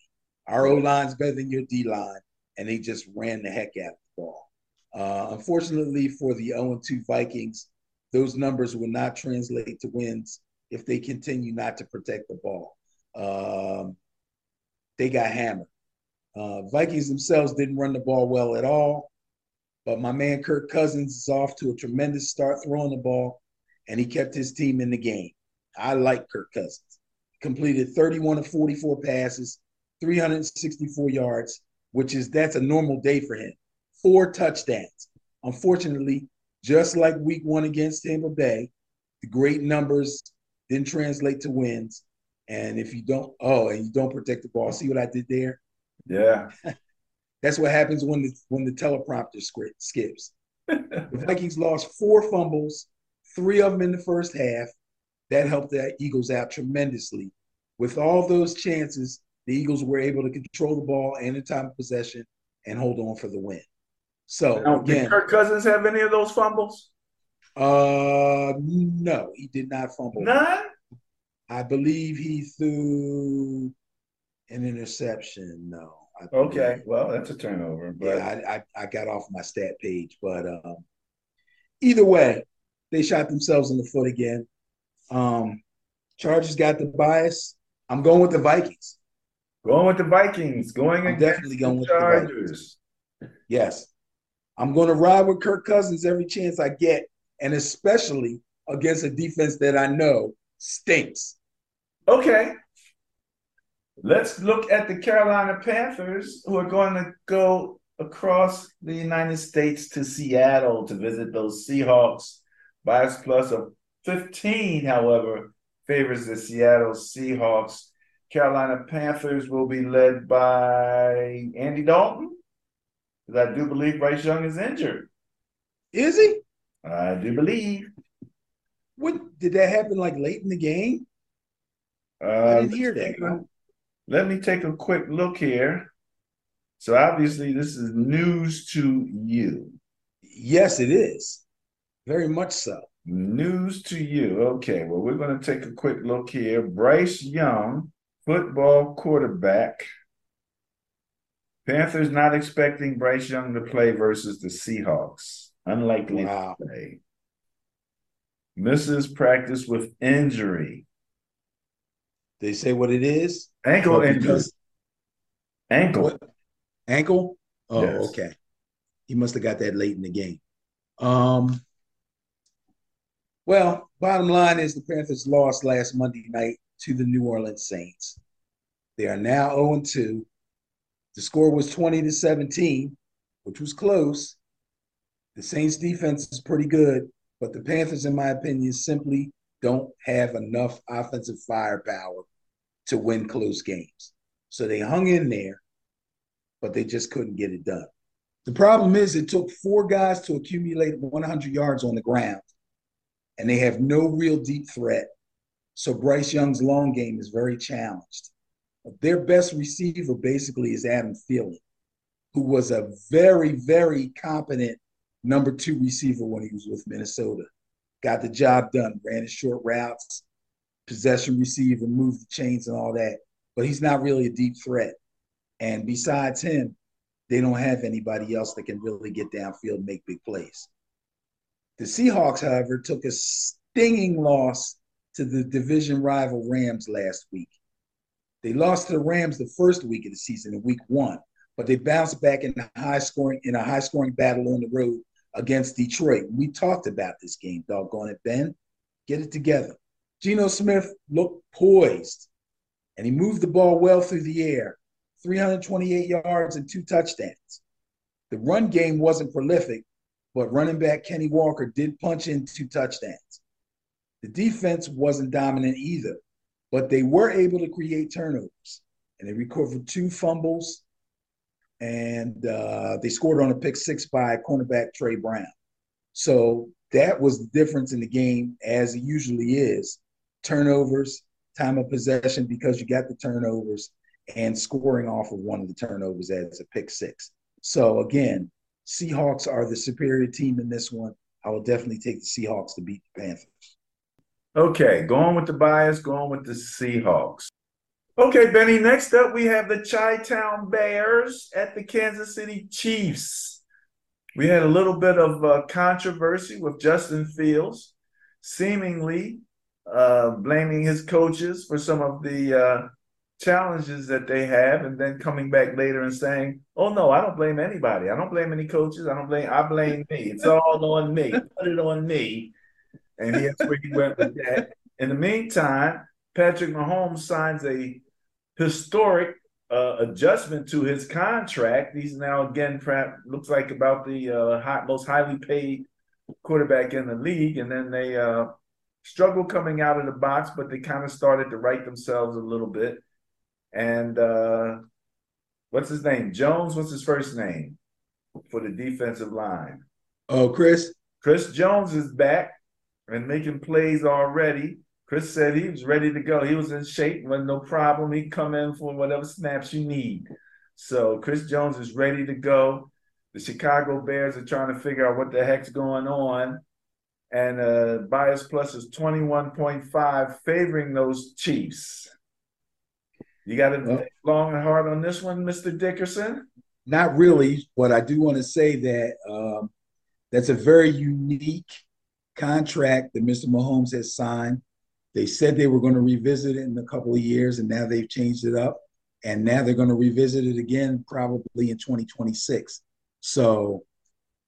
Our O line's better than your D line and they just ran the heck out of the ball. Uh, unfortunately for the 0 2 Vikings, those numbers will not translate to wins if they continue not to protect the ball. Um, they got hammered. Uh, Vikings themselves didn't run the ball well at all, but my man Kirk Cousins is off to a tremendous start throwing the ball, and he kept his team in the game. I like Kirk Cousins. Completed 31 of 44 passes, 364 yards, which is that's a normal day for him. Four touchdowns, Unfortunately, just like week one against Tampa Bay, the great numbers didn't translate to wins. And if you don't, oh, and you don't protect the ball, see what I did there? Yeah. That's what happens when the when the teleprompter script skips. the Vikings lost four fumbles, three of them in the first half. That helped the Eagles out tremendously. With all those chances, the Eagles were able to control the ball and the time of possession and hold on for the win. So now, again, did Kirk Cousins have any of those fumbles? Uh, no, he did not fumble. None. I believe he threw an interception. No. Okay, well, that's a turnover. But... Yeah, I, I, I got off my stat page, but um, either way, they shot themselves in the foot again. Um, Chargers got the bias. I'm going with the Vikings. Going with the Vikings. Going I'm definitely going with Chargers. the Chargers. Yes, I'm going to ride with Kirk Cousins every chance I get, and especially against a defense that I know stinks. Okay. Let's look at the Carolina Panthers, who are going to go across the United States to Seattle to visit those Seahawks. Bias plus of 15, however, favors the Seattle Seahawks. Carolina Panthers will be led by Andy Dalton. Because I do believe Bryce Young is injured. Is he? I do believe. What did that happen like late in the game? Uh, I didn't hear that. let me take a quick look here. So obviously, this is news to you. Yes, it is. Very much so. News to you. Okay, well, we're going to take a quick look here. Bryce Young, football quarterback. Panthers not expecting Bryce Young to play versus the Seahawks. Unlikely wow. to play. Misses practice with injury. They say what it is? Ankle injury. Ankle. What? Ankle? Oh, yes. okay. He must have got that late in the game. Um, well, bottom line is the Panthers lost last Monday night to the New Orleans Saints. They are now 0 2. The score was 20 to 17, which was close. The Saints defense is pretty good, but the Panthers, in my opinion, simply don't have enough offensive firepower to win close games. So they hung in there, but they just couldn't get it done. The problem is it took four guys to accumulate 100 yards on the ground and they have no real deep threat. So Bryce Young's long game is very challenged. Their best receiver basically is Adam Thielen, who was a very, very competent number two receiver when he was with Minnesota. Got the job done, ran his short routes, possession receiver, moved the chains and all that. But he's not really a deep threat. And besides him, they don't have anybody else that can really get downfield and make big plays. The Seahawks, however, took a stinging loss to the division rival Rams last week. They lost to the Rams the first week of the season in week one, but they bounced back in a high scoring in a high scoring battle on the road against Detroit. We talked about this game, doggone it, Ben. Get it together. Geno Smith looked poised and he moved the ball well through the air, 328 yards and two touchdowns. The run game wasn't prolific, but running back Kenny Walker did punch in two touchdowns. The defense wasn't dominant either, but they were able to create turnovers. And they recovered two fumbles and uh, they scored on a pick six by cornerback Tre Brown. So that was the difference in the game, as it usually is turnovers, time of possession, because you got the turnovers, and scoring off of one of the turnovers as a pick six. So again, Seahawks are the superior team in this one. I will definitely take the Seahawks to beat the Panthers. Okay, going with the bias, going with the Seahawks. Okay, Benny, next up we have the Chi Town Bears at the Kansas City Chiefs. We had a little bit of uh, controversy with Justin Fields, seemingly uh, blaming his coaches for some of the uh, challenges that they have and then coming back later and saying, "Oh no, I don't blame anybody. I don't blame any coaches. I don't blame. I blame me. It's all on me. Put it on me." And that's where he went with that. In the meantime, Patrick Mahomes signs a historic uh, adjustment to his contract. He's now again looks like about the uh, most highly paid quarterback in the league, and then they uh, struggled coming out of the box, but they kind of started to right themselves a little bit. And uh, what's his name? Jones. What's his first name for the defensive line? Oh, Chris. Chris Jones is back and making plays already. Chris said he was ready to go. He was in shape, was no problem. He'd come in for whatever snaps you need. So Chris Jones is ready to go. The Chicago Bears are trying to figure out what the heck's going on. And uh, bias plus is 21.5, favoring those Chiefs. You got it well, long and hard on this one, Mr. Dickerson? Not really, but I do want to say that um, that's a very unique contract that Mr. Mahomes has signed they said they were going to revisit it in a couple of years, and now they've changed it up. And now they're going to revisit it again probably in 2026. So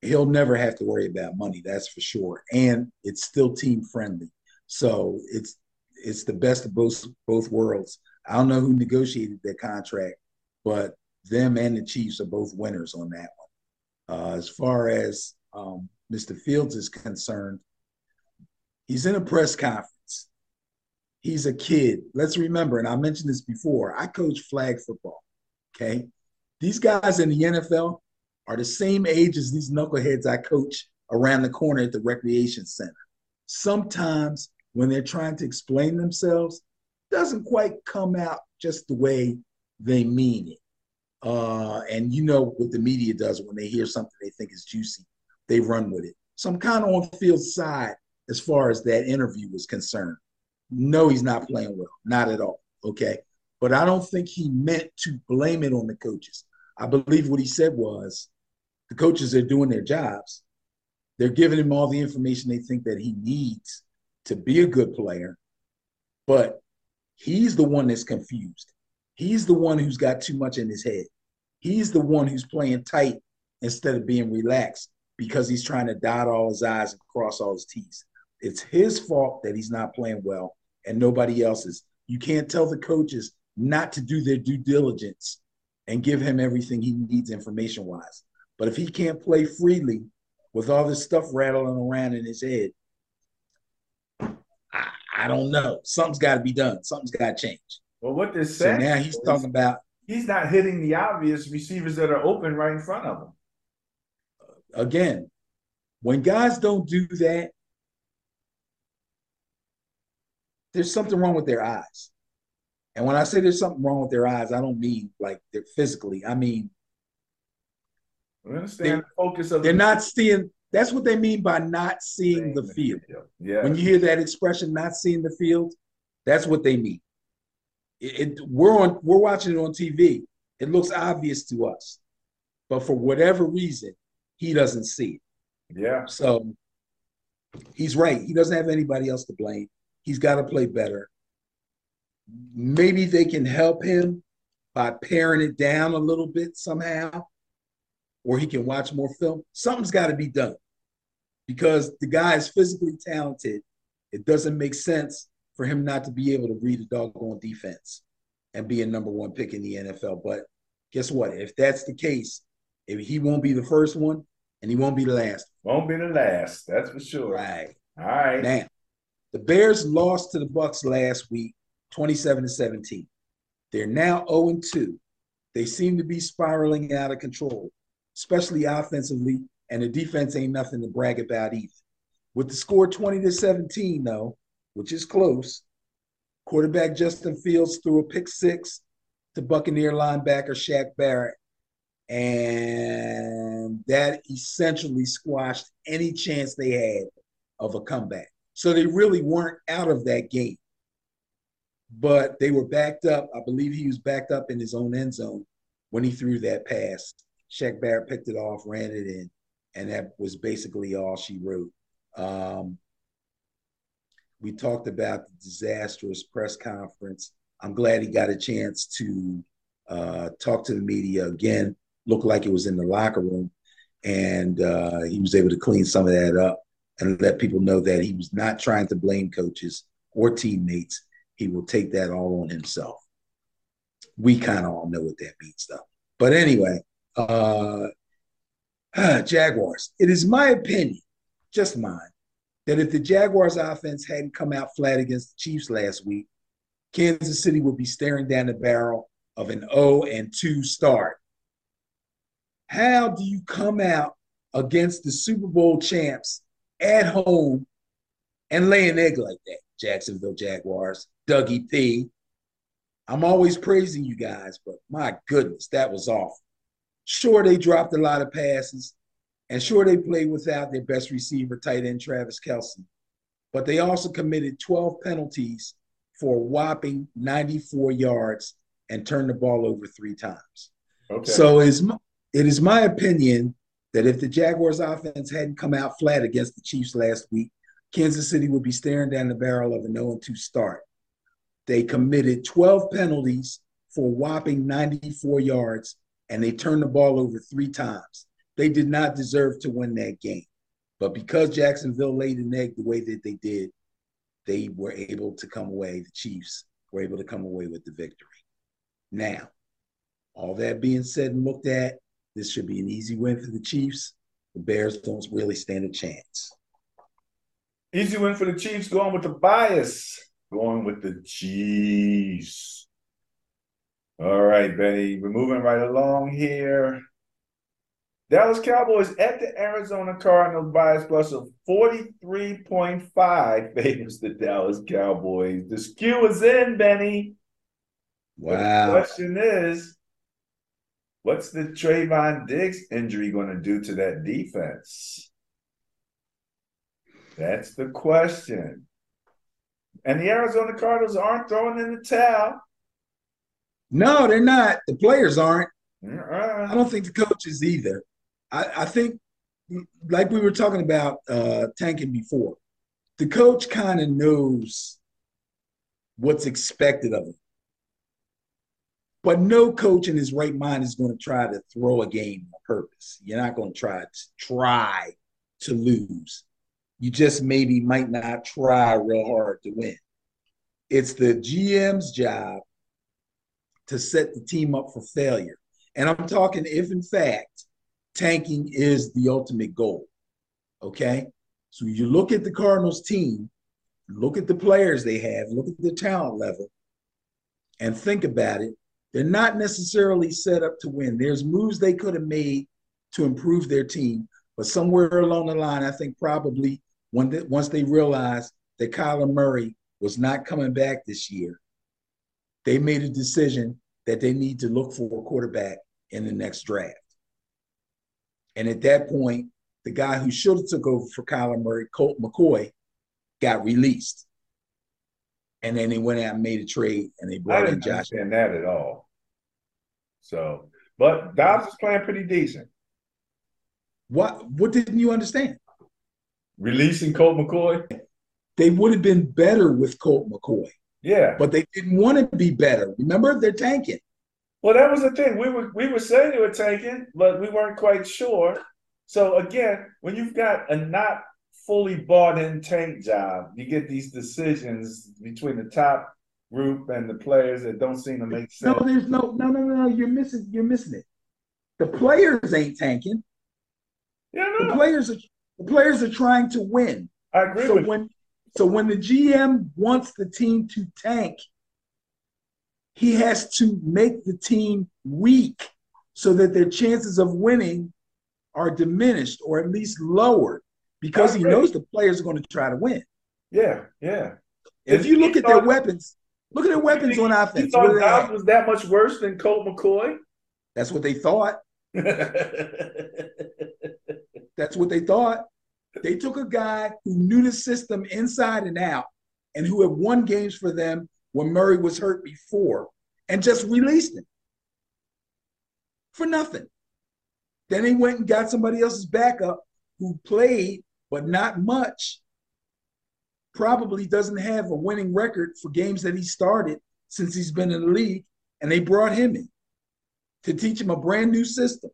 he'll never have to worry about money, that's for sure. And it's still team friendly. So it's it's the best of both both worlds. I don't know who negotiated that contract, but them and the Chiefs are both winners on that one. Uh, as far as um, Mr. Fields is concerned, he's in a press conference He's a kid. Let's remember, and I mentioned this before, I coach flag football. Okay. These guys in the NFL are the same age as these knuckleheads I coach around the corner at the recreation center. Sometimes when they're trying to explain themselves, doesn't quite come out just the way they mean it. Uh, and you know what the media does when they hear something they think is juicy, they run with it. So I'm kind of on Fields side as far as that interview was concerned. No, he's not playing well, not at all. Okay. But I don't think he meant to blame it on the coaches. I believe what he said was the coaches are doing their jobs. They're giving him all the information they think that he needs to be a good player. But he's the one that's confused. He's the one who's got too much in his head. He's the one who's playing tight instead of being relaxed because he's trying to dot all his I's and cross all his T's. It's his fault that he's not playing well and nobody else's. You can't tell the coaches not to do their due diligence and give him everything he needs information wise. But if he can't play freely with all this stuff rattling around in his head, I, don't know. Something's got to be done. Something's got to change. Well, what this so now he's talking about he's not hitting the obvious receivers that are open right in front of him. Again, when guys don't do that, there's something wrong with their eyes. And when I say there's something wrong with their eyes, I don't mean like they're physically. I mean, I understand the focus of they're the- not seeing. That's what they mean by not seeing the field. Yeah. When you hear that expression, not seeing the field, that's what they mean. It, it, we're on. We're watching it on TV. It looks obvious to us, but for whatever reason, he doesn't see it. Yeah. So he's right. He doesn't have anybody else to blame. He's got to play better. Maybe they can help him by paring it down a little bit somehow, or he can watch more film. Something's got to be done because the guy is physically talented. It doesn't make sense for him not to be able to read a doggone defense and be a number one pick in the NFL. But guess what? If that's the case, if he won't be the first one and he won't be the last. Won't be the last. That's for sure. Right. All right. Now, the Bears lost to the Bucks last week, 27 to 17. They're now 0 2. They seem to be spiraling out of control, especially offensively, and the defense ain't nothing to brag about either. With the score 20 to 17, though, which is close, quarterback Justin Fields threw a pick six to Buccaneer linebacker Shaq Barrett, and that essentially squashed any chance they had of a comeback. So they really weren't out of that game. But they were backed up. I believe he was backed up in his own end zone when he threw that pass. Shaq Barrett picked it off, ran it in, and that was basically all she wrote. Um, we talked about the disastrous press conference. I'm glad he got a chance to uh, talk to the media again. Looked like it was in the locker room, and uh, he was able to clean some of that up and let people know that he was not trying to blame coaches or teammates. He will take that all on himself. We kind of all know what that means, though. But anyway, uh, Jaguars. It is my opinion, just mine, that if the Jaguars offense hadn't come out flat against the Chiefs last week, Kansas City would be staring down the barrel of an 0 and 2 start. How do you come out against the Super Bowl champs at home and lay an egg like that? Jacksonville Jaguars, Dougie P. I'm always praising you guys, but my goodness, that was awful. Sure, they dropped a lot of passes, and sure, they played without their best receiver, tight end Travis Kelce. But they also committed 12 penalties for a whopping 94 yards and turned the ball over three times. Okay. So it is, it is my opinion that if the Jaguars offense hadn't come out flat against the Chiefs last week, Kansas City would be staring down the barrel of a 0 2 start. They committed 12 penalties for whopping 94 yards and they turned the ball over three times. They did not deserve to win that game. But because Jacksonville laid an egg the way that they did, they were able to come away, the Chiefs were able to come away with the victory. Now, all that being said and looked at, this should be an easy win for the Chiefs. The Bears don't really stand a chance. Easy win for the Chiefs, going with the bias, going with the Chiefs. All right, Benny, we're moving right along here. Dallas Cowboys at the Arizona Cardinals bias plus of 43.5 favors the Dallas Cowboys. The skew is in, Benny. Wow. the question is, what's the Trevon Diggs injury going to do to that defense? That's the question. And the Arizona Cardinals aren't throwing in the towel. No, they're not. The players aren't. I don't think the coaches either. I, I, think, like we were talking about uh, tanking before, the coach kind of knows what's expected of him. But no coach in his right mind is going to try to throw a game on purpose. You're not going to try to try to lose. You just maybe might not try real hard to win. It's the GM's job to set the team up for failure. And I'm talking if, in fact, tanking is the ultimate goal. Okay. So you look at the Cardinals team, look at the players they have, look at the talent level, and think about it. They're not necessarily set up to win. There's moves they could have made to improve their team, but somewhere along the line, I think probably when they, once they realized that Kyler Murray was not coming back this year, they made a decision that they need to look for a quarterback in the next draft. And at that point, the guy who should have took over for Kyler Murray, Colt McCoy, got released. And then they went out and made a trade and they brought in Josh. understand that at all. So, but Dobbs is playing pretty decent. What what didn't you understand? Releasing Colt McCoy? They would have been better with Colt McCoy. Yeah. But they didn't want to be better. Remember, they're tanking. Well, that was the thing. We were we were saying they were tanking, but we weren't quite sure. So again, when you've got a not fully bought in tank job, you get these decisions between the top group and the players that don't seem to make sense. No, there's no no no no. You're missing you're missing it. The players ain't tanking. Yeah, no. The players are the players are trying to win. I agree. So when so when the GM wants the team to tank, he has to make the team weak so that their chances of winning are diminished or at least lowered because he knows the players are going to try to win. Yeah, yeah. If, you look at their weapons, look at their weapons on offense. You thought Dobbs was that much worse than Colt McCoy? That's what they thought. That's what they thought. They took a guy who knew the system inside and out and who had won games for them when Murray was hurt before and just released him for nothing. Then he went and got somebody else's backup who played, but not much. Probably doesn't have a winning record for games that he started since he's been in the league. And they brought him in to teach him a brand new system.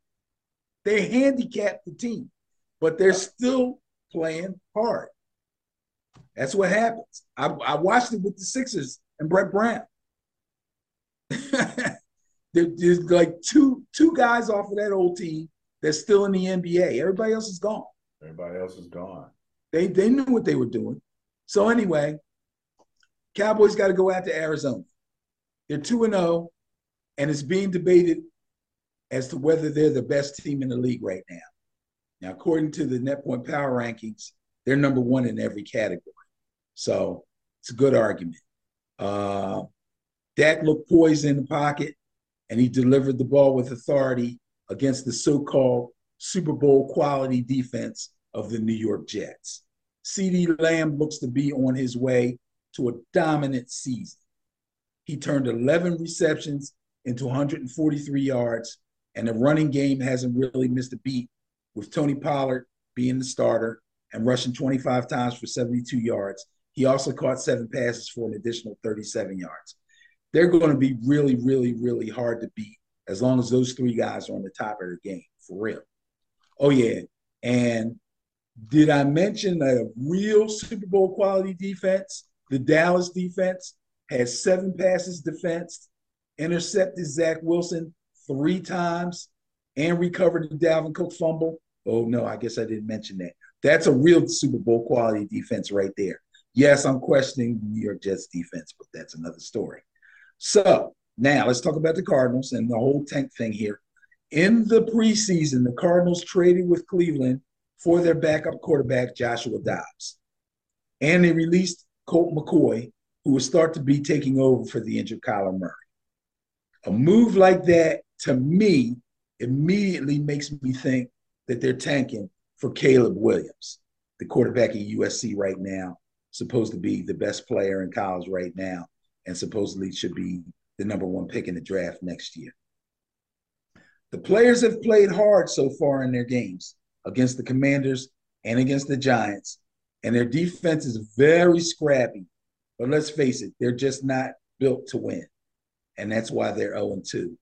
They handicapped the team, but they're still playing hard. That's what happens. I, I watched it with the Sixers and Brett Brown. there, there's like two two guys off of that old team that's still in the NBA. Everybody else is gone. Everybody else is gone. They they knew what they were doing. So anyway, Cowboys got to go out to Arizona. They're 2 and 0 and it's being debated as to whether they're the best team in the league right now. Now, according to the net point power rankings, they're number 1 in every category. So, it's a good argument. Uh Dak looked poised in the pocket and he delivered the ball with authority against the so-called Super Bowl quality defense of the New York Jets. CeeDee Lamb looks to be on his way to a dominant season. He turned 11 receptions into 143 yards, and the running game hasn't really missed a beat, with Tony Pollard being the starter and rushing 25 times for 72 yards. He also caught seven passes for an additional 37 yards. They're going to be really, really, really hard to beat as long as those three guys are on the top of their game, for real. Oh, yeah. And did I mention a real Super Bowl quality defense? The Dallas defense has seven passes defense, intercepted Zach Wilson three times, and recovered the Dalvin Cook fumble. Oh no, I guess I didn't mention that. That's a real Super Bowl quality defense right there. Yes, I'm questioning New York Jets defense, but that's another story. So now let's talk about the Cardinals and the whole tank thing here. In the preseason, the Cardinals traded with Cleveland for their backup quarterback, Joshua Dobbs. And they released Colt McCoy, who will start to be taking over for the injured Kyler Murray. A move like that, to me, immediately makes me think that they're tanking for Caleb Williams, the quarterback at USC right now, supposed to be the best player in college right now, and supposedly should be the number one pick in the draft next year. The players have played hard so far in their games against the Commanders and against the Giants, and their defense is very scrappy. But let's face it, they're just not built to win. And that's why they're 0 2.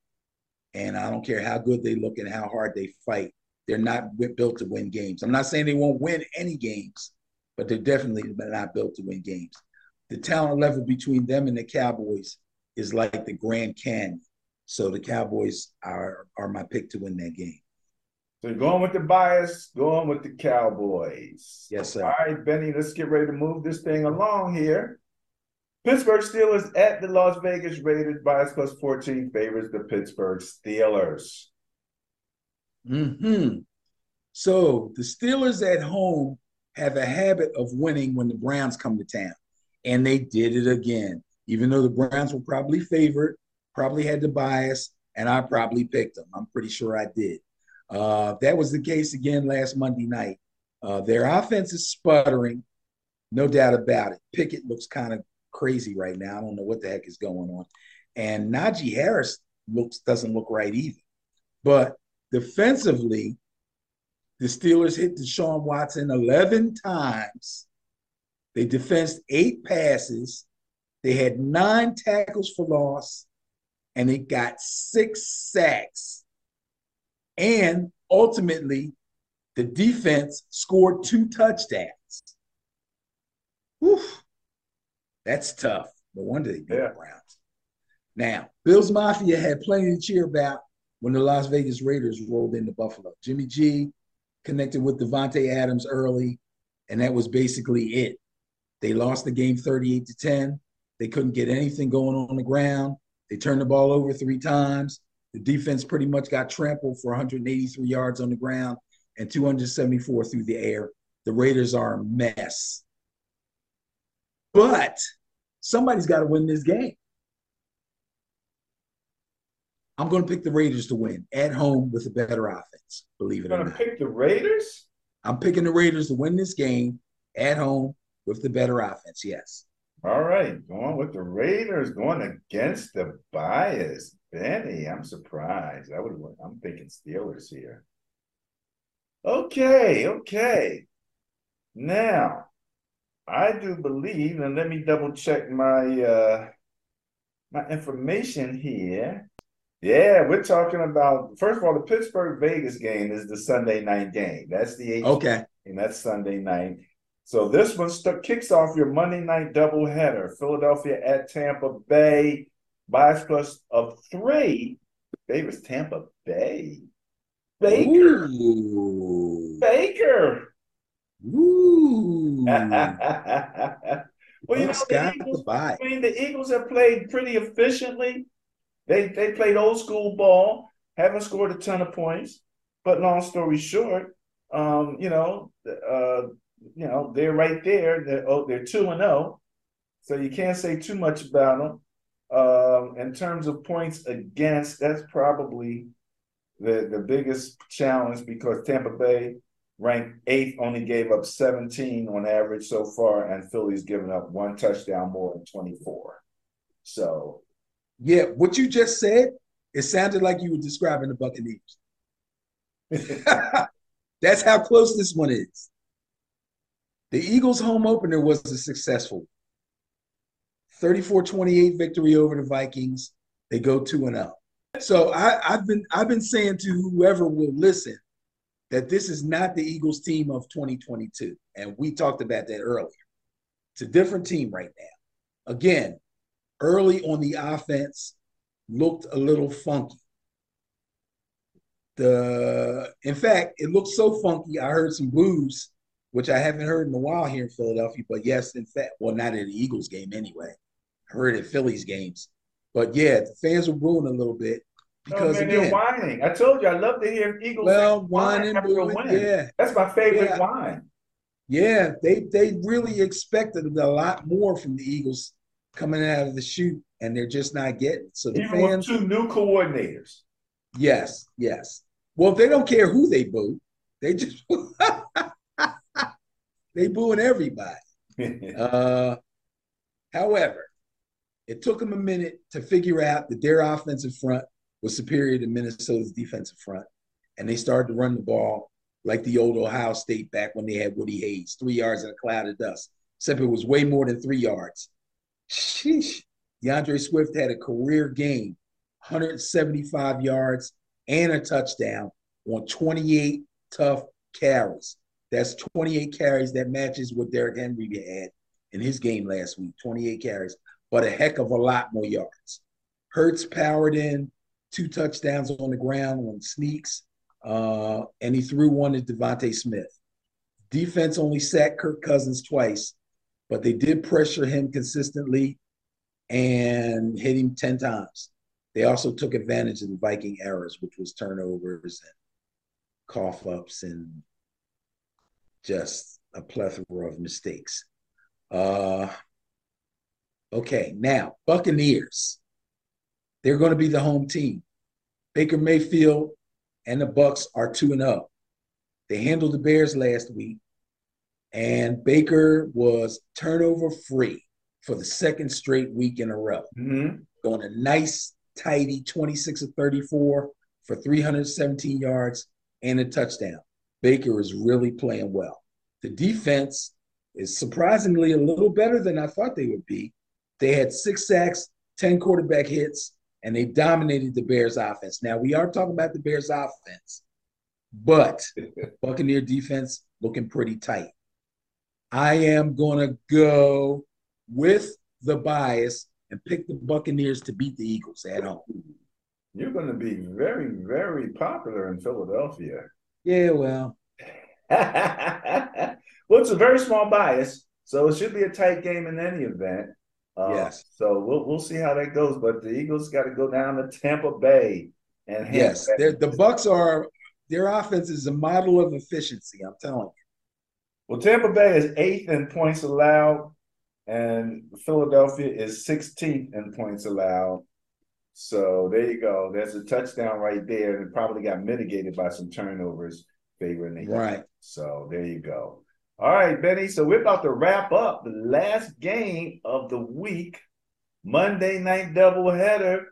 And I don't care how good they look and how hard they fight, they're not built to win games. I'm not saying they won't win any games, but they're definitely not built to win games. The talent level between them and the Cowboys is like the Grand Canyon. So the Cowboys are are my pick to win that game. So going with the bias, going with the Cowboys. Yes, sir. All right, Benny, let's get ready to move this thing along here. Pittsburgh Steelers at the Las Vegas Raiders. Bias plus 14 favors the Pittsburgh Steelers. Hmm. So the Steelers at home have a habit of winning when the Browns come to town, and they did it again. Even though the Browns were probably favored, probably had the bias, and I probably picked them. I'm pretty sure I did. Uh, that was the case again last Monday night. Uh, their offense is sputtering, no doubt about it. Pickett looks kind of crazy right now. I don't know what the heck is going on. And Najee Harris looks doesn't look right either. But defensively, the Steelers hit Deshaun Watson 11 times. They defensed eight passes. They had nine tackles for loss, and they got six sacks. And ultimately, the defense scored two touchdowns. Whew. That's tough. No wonder they beat yeah. the Browns. Now, Bills Mafia had plenty to cheer about when the Las Vegas Raiders rolled into Buffalo. Jimmy G connected with Davante Adams early, and that was basically it. They lost the game 38 to 10. They couldn't get anything going on the ground. They turned the ball over three times. The defense pretty much got trampled for 183 yards on the ground and 274 through the air. The Raiders are a mess. But somebody's got to win this game. I'm going to pick the Raiders to win at home with a better offense. Believe it or not. Going to pick the Raiders? I'm picking the Raiders to win this game at home with the better offense. Yes. All right, going with the Raiders, going against the bias. Benny, I'm surprised. I would. I'm thinking Steelers here. Okay, okay. Now, I do believe, and let me double check my uh my information here. Yeah, we're talking about first of all, the Pittsburgh Vegas game is the Sunday night game. That's the okay, and that's Sunday night. So this one st- kicks off your Monday night doubleheader. Philadelphia at Tampa Bay. Bias plus of three favorites Tampa Bay. Baker. Ooh. Baker. Ooh. well, you know, the Eagles. I mean, the Eagles have played pretty efficiently. They they played old school ball, haven't scored a ton of points. But long story short, um, you know, uh, you know, they're right there. They're oh, they're two and zero, so you can't say too much about them. Um, in terms of points against, that's probably the the biggest challenge because Tampa Bay ranked eighth, only gave up 17 on average so far, and Philly's given up one touchdown more than 24. So, Yeah, what you just said, it sounded like you were describing the Buccaneers. That's how close this one is. The Eagles' home opener was a successful 34 28 victory over the Vikings. They go 2 and 0. So I, I've been I've been saying to whoever will listen that this is not the Eagles team of 2022. And we talked about that earlier. It's a different team right now. Again, early on the offense looked a little funky. The in fact, it looked so funky. I heard some boos, which I haven't heard in a while here in Philadelphia. But yes, in fact, well, not at the Eagles game anyway. I heard at Phillies games. But yeah, the fans were booing a little bit because oh, man, again, they're whining. I told you I love to hear Eagles. well, whining, after a win. yeah, That's my favorite Yeah. whine. yeah. They they really expected a lot more from the Eagles coming out of the chute, and they're just not getting. it. So the Even with fans, two new coordinators. Yes, yes. Well, they don't care who they boo. They just they booing everybody. Uh, however, it took them a minute to figure out that their offensive front was superior to Minnesota's defensive front, and they started to run the ball like the old Ohio State back when they had Woody Hayes, three yards in a cloud of dust. Except it was way more than three yards. Sheesh. DeAndre Swift had a career game, 175 yards and a touchdown on 28 tough carries. That's 28 carries that matches what Derrick Henry had in his game last week, 28 carries, but a heck of a lot more yards. Hurts powered in two touchdowns on the ground on sneaks, uh, and he threw one to DeVonta Smith. Defense only sacked Kirk Cousins twice, but they did pressure him consistently and hit him 10 times. They also took advantage of the Viking errors, which was turnovers and cough ups and just a plethora of mistakes. Uh, okay, now Buccaneers. They're going to be the home team. Baker Mayfield and the Bucks are 2 and 0. They handled the Bears last week and Baker was turnover free for the second straight week in a row. Mhm. Going a nice, tidy 26 of 34 for 317 yards and a touchdown. Baker is really playing well. The defense is surprisingly a little better than I thought they would be. They had six sacks, 10 quarterback hits, and they dominated the Bears offense. Now, we are talking about the Bears offense, but Buccaneer defense looking pretty tight. I am going to go with the bias and pick the Buccaneers to beat the Eagles at home. You're going to be very, very popular in Philadelphia. Yeah, well, well, it's a very small bias, so it should be a tight game in any event. Uh, Yes. So we'll we'll see how that goes. But the Eagles got to go down to Tampa Bay and yes, the Bucks are their offense is a model of efficiency. I'm telling you. Well, Tampa Bay is eighth in points allowed, and Philadelphia is 16th in points allowed. So there you go. There's a touchdown right there, and it probably got mitigated by some turnovers favoring the Eagles. Right. So there you go. All right, Benny. So we're about to wrap up the last game of the week, Monday night doubleheader,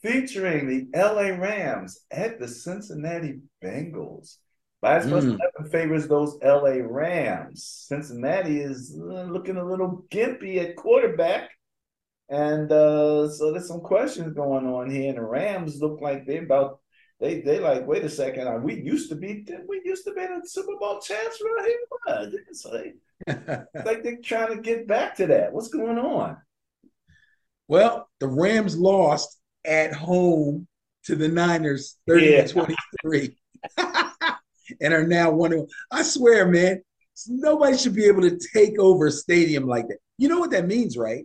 featuring the LA Rams at the Cincinnati Bengals. Bias plus Mm. 11 favors those LA Rams. Cincinnati is uh, looking a little gimpy at quarterback. And uh, so there's some questions going on here. And the Rams look like they're about they they like, wait a second, uh, we used to be we used to be the Super Bowl champs right here. What? It's like, it's like they're trying to get back to that. What's going on? well, the Rams lost at home to the Niners 30 yeah. to 23 and are now one of I swear, man, nobody should be able to take over a stadium like that. You know what that means, right?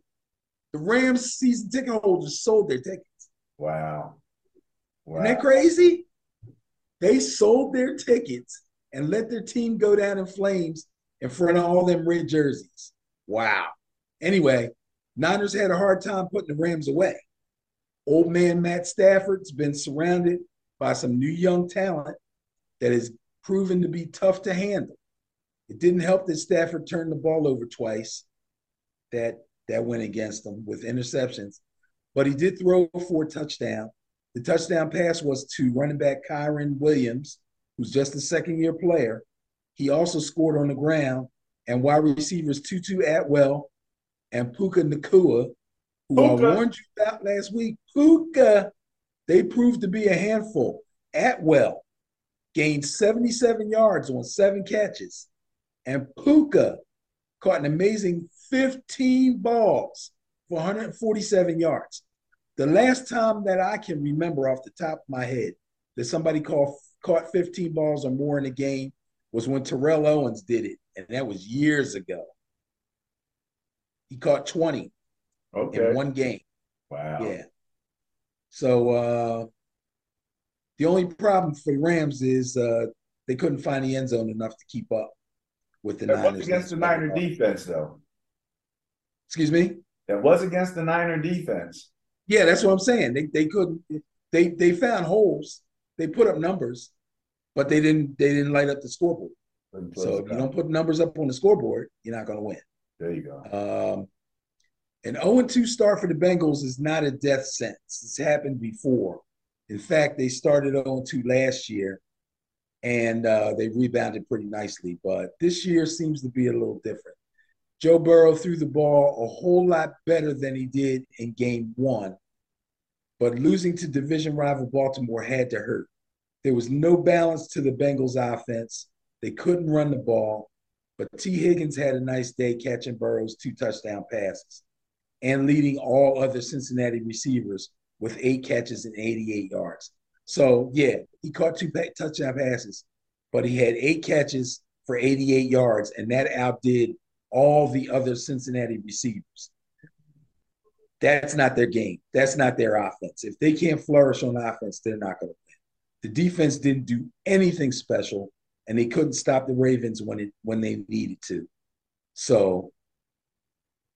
The Rams season ticket holders sold their tickets. Wow. Wow. Isn't that crazy? They sold their tickets and let their team go down in flames in front of all them red jerseys. Wow. Anyway, Niners had a hard time putting the Rams away. Old man Matt Stafford's been surrounded by some new young talent that has proven to be tough to handle. It didn't help that Stafford turned the ball over twice. That that went against him with interceptions, but he did throw for a touchdown. The touchdown pass was to running back Kyren Williams, who's just a second year player. He also scored on the ground, and wide receivers Tutu Atwell and Puka Nacua, who Puka. I warned you about last week. Puka, they proved to be a handful. Atwell gained 77 yards on seven catches, and Puka caught an amazing 15 balls for 147 yards. The last time that I can remember off the top of my head that somebody caught, caught 15 balls or more in a game was when Terrell Owens did it, and that was years ago. He caught 20 okay. in one game. Wow. Yeah. So uh the only problem for the Rams is uh they couldn't find the end zone enough to keep up with the that Niners. was against the Niner defense, though. Excuse me. That was against the Niner defense. Yeah, that's what I'm saying. They they couldn't. They they found holes. They put up numbers, but they didn't. They didn't light up the scoreboard. So if you don't put numbers up on the scoreboard, you're not going to win. There you go. Um, an 0 2 start for the Bengals is not a death sentence. It's happened before. In fact, they started 0 2 last year and uh, they rebounded pretty nicely. But this year seems to be a little different. Joe Burrow threw the ball a whole lot better than he did in game one, but losing to division rival Baltimore had to hurt. There was no balance to the Bengals offense. They couldn't run the ball, but T. Higgins had a nice day catching Burrow's two touchdown passes and leading all other Cincinnati receivers with eight catches and 88 yards. So, yeah, he caught two touchdown passes, but he had eight catches for 88 yards, and that outdid all the other Cincinnati receivers. That's not their game. That's not their offense. If they can't flourish on offense, they're not going to win. The defense didn't do anything special, and they couldn't stop the Ravens when it when they needed to. So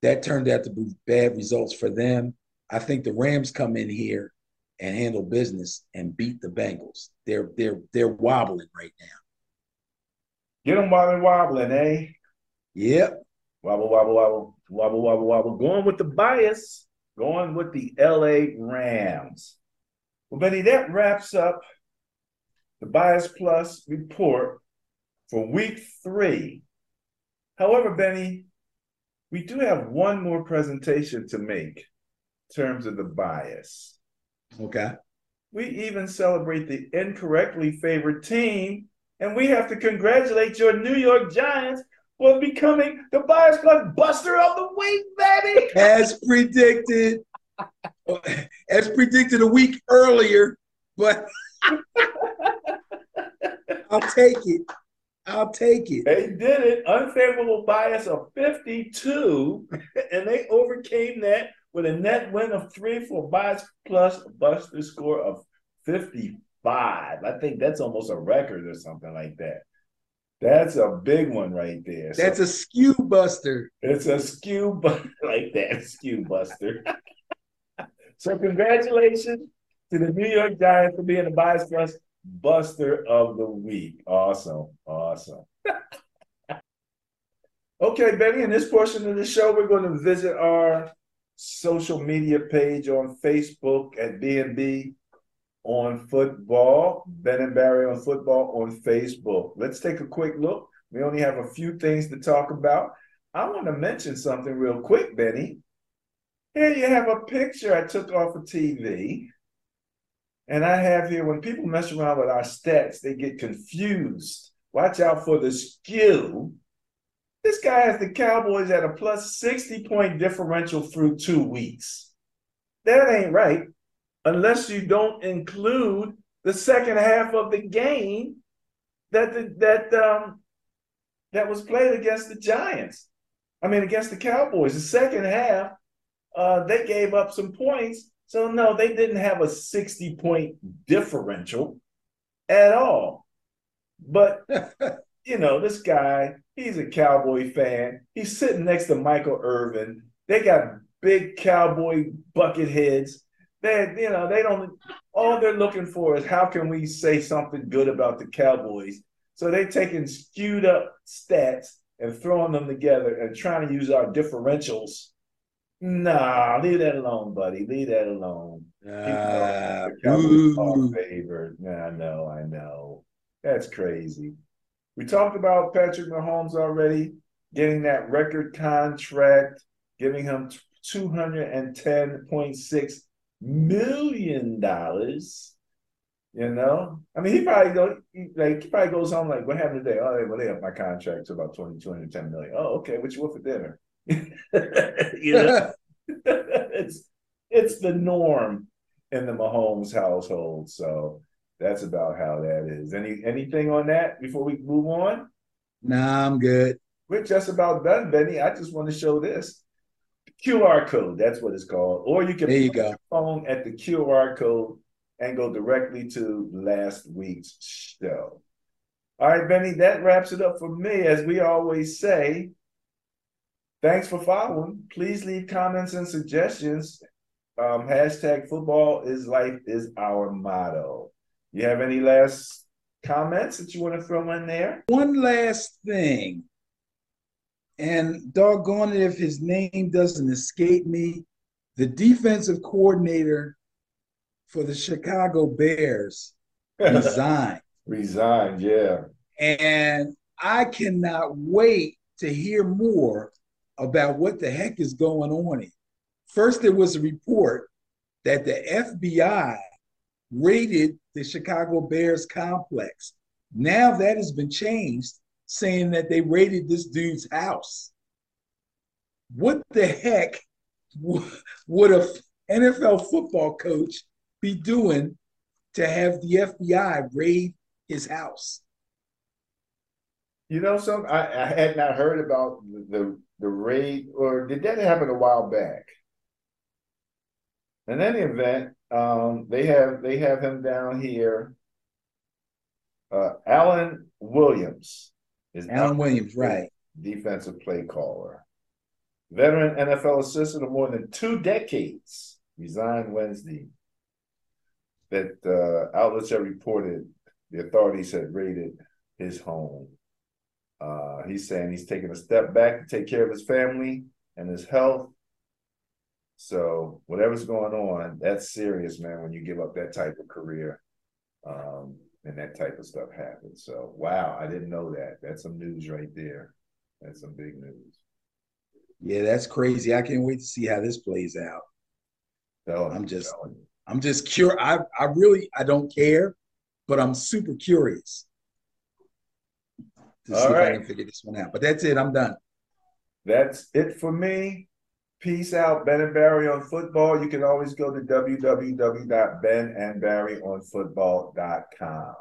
that turned out to be bad results for them. I think the Rams come in here and handle business and beat the Bengals. They're they're they're wobbling right now. Get them while they're wobbling, eh? Yep. Wobble, wobble, wobble, wobble, wobble, wobble. Going with the bias, going with the LA Rams. Well, Benny, that wraps up the Bias Plus report for week three. However, Benny, we do have one more presentation to make in terms of the bias. Okay. We even celebrate the incorrectly favored team, and we have to congratulate your New York Giants for becoming the Bias Plus Buster of the Week, baby. As predicted, as predicted a week earlier, but I'll take it. I'll take it. They did it. Unfavorable bias of 52, and they overcame that with a net win of three for bias plus buster score of 55. I think that's almost a record or something like that. That's a big one right there. That's so, a skew buster. It's a skew buster like that, skew buster. so congratulations to the New York Giants for being the bias plus Buster of the Week. Awesome. Awesome. okay, Benny, in this portion of the show, we're going to visit our social media page on Facebook at BNB on football, Ben and Barry on football on Facebook. Let's take a quick look. We only have a few things to talk about. I want to mention something real quick, Benny. Here you have a picture I took off of TV and I have here when people mess around with our stats, they get confused. Watch out for the skew. This guy has the Cowboys at a plus 60 point differential through two weeks. That ain't right. Unless you don't include the second half of the game that the, that um that was played against the Giants. I mean, against the Cowboys. The second half, uh, they gave up some points. So no, they didn't have a 60 point differential at all. But you know, this guy, he's a cowboy fan. He's sitting next to Michael Irvin. They got big cowboy bucket heads. They, you know, they don't. All they're looking for is how can we say something good about the Cowboys. So they're taking skewed up stats and throwing them together and trying to use our differentials. Nah, leave that alone, buddy. Leave that alone. Uh, Cowboys favored. Nah, I know, I know. That's crazy. We talked about Patrick Mahomes already getting that record contract, giving him $210.6 million. dollars. You know, I mean, he probably go like he probably goes home like, "What happened today? Oh, well, they have my contract to about 20, 210 million. Oh, okay. What you want for dinner? you know, it's it's the norm in the Mahomes household. So that's about how that is. Any anything on that before we move on? Nah, I'm good. We're just about done, Benny. I just want to show this QR code. That's what it's called. Or you can there you go. phone at the QR code and go directly to last week's show. All right, Benny, that wraps it up for me. As we always say, thanks for following. Please leave comments and suggestions. Um, hashtag football is life is our motto. You have any last comments that you want to throw in there? One last thing. And doggone it if his name doesn't escape me, the defensive coordinator for the Chicago Bears resigned. resigned, yeah. And I cannot wait to hear more about what the heck is going on. Here. First, there was a report that the FBI raided the Chicago Bears complex. Now that has been changed, saying that they raided this dude's house. What the heck would a NFL football coach be doing to have the FBI raid his house? You know, some I, I had not heard about the, the, the raid, or did that happen a while back? In any event, um, they have they have him down here. Uh, Alan Williams is Alan Williams, right? Defensive play caller, veteran NFL assistant of more than two decades, resigned Wednesday. That uh, outlets have reported the authorities had raided his home. Uh, he's saying he's taking a step back to take care of his family and his health so whatever's going on, that's serious, man. When you give up that type of career, um, and that type of stuff happens. So wow, I didn't know that. That's some news right there. That's some big news. Yeah, that's crazy. I can't wait to see how this plays out. Telling I'm just, I'm just curious. I, I really, I don't care, but I'm super curious to All see right. if I can figure this one out. But that's it. I'm done. That's it for me. Peace out, Ben and Barry on football. You can always go to www.benandbarryonfootball.com.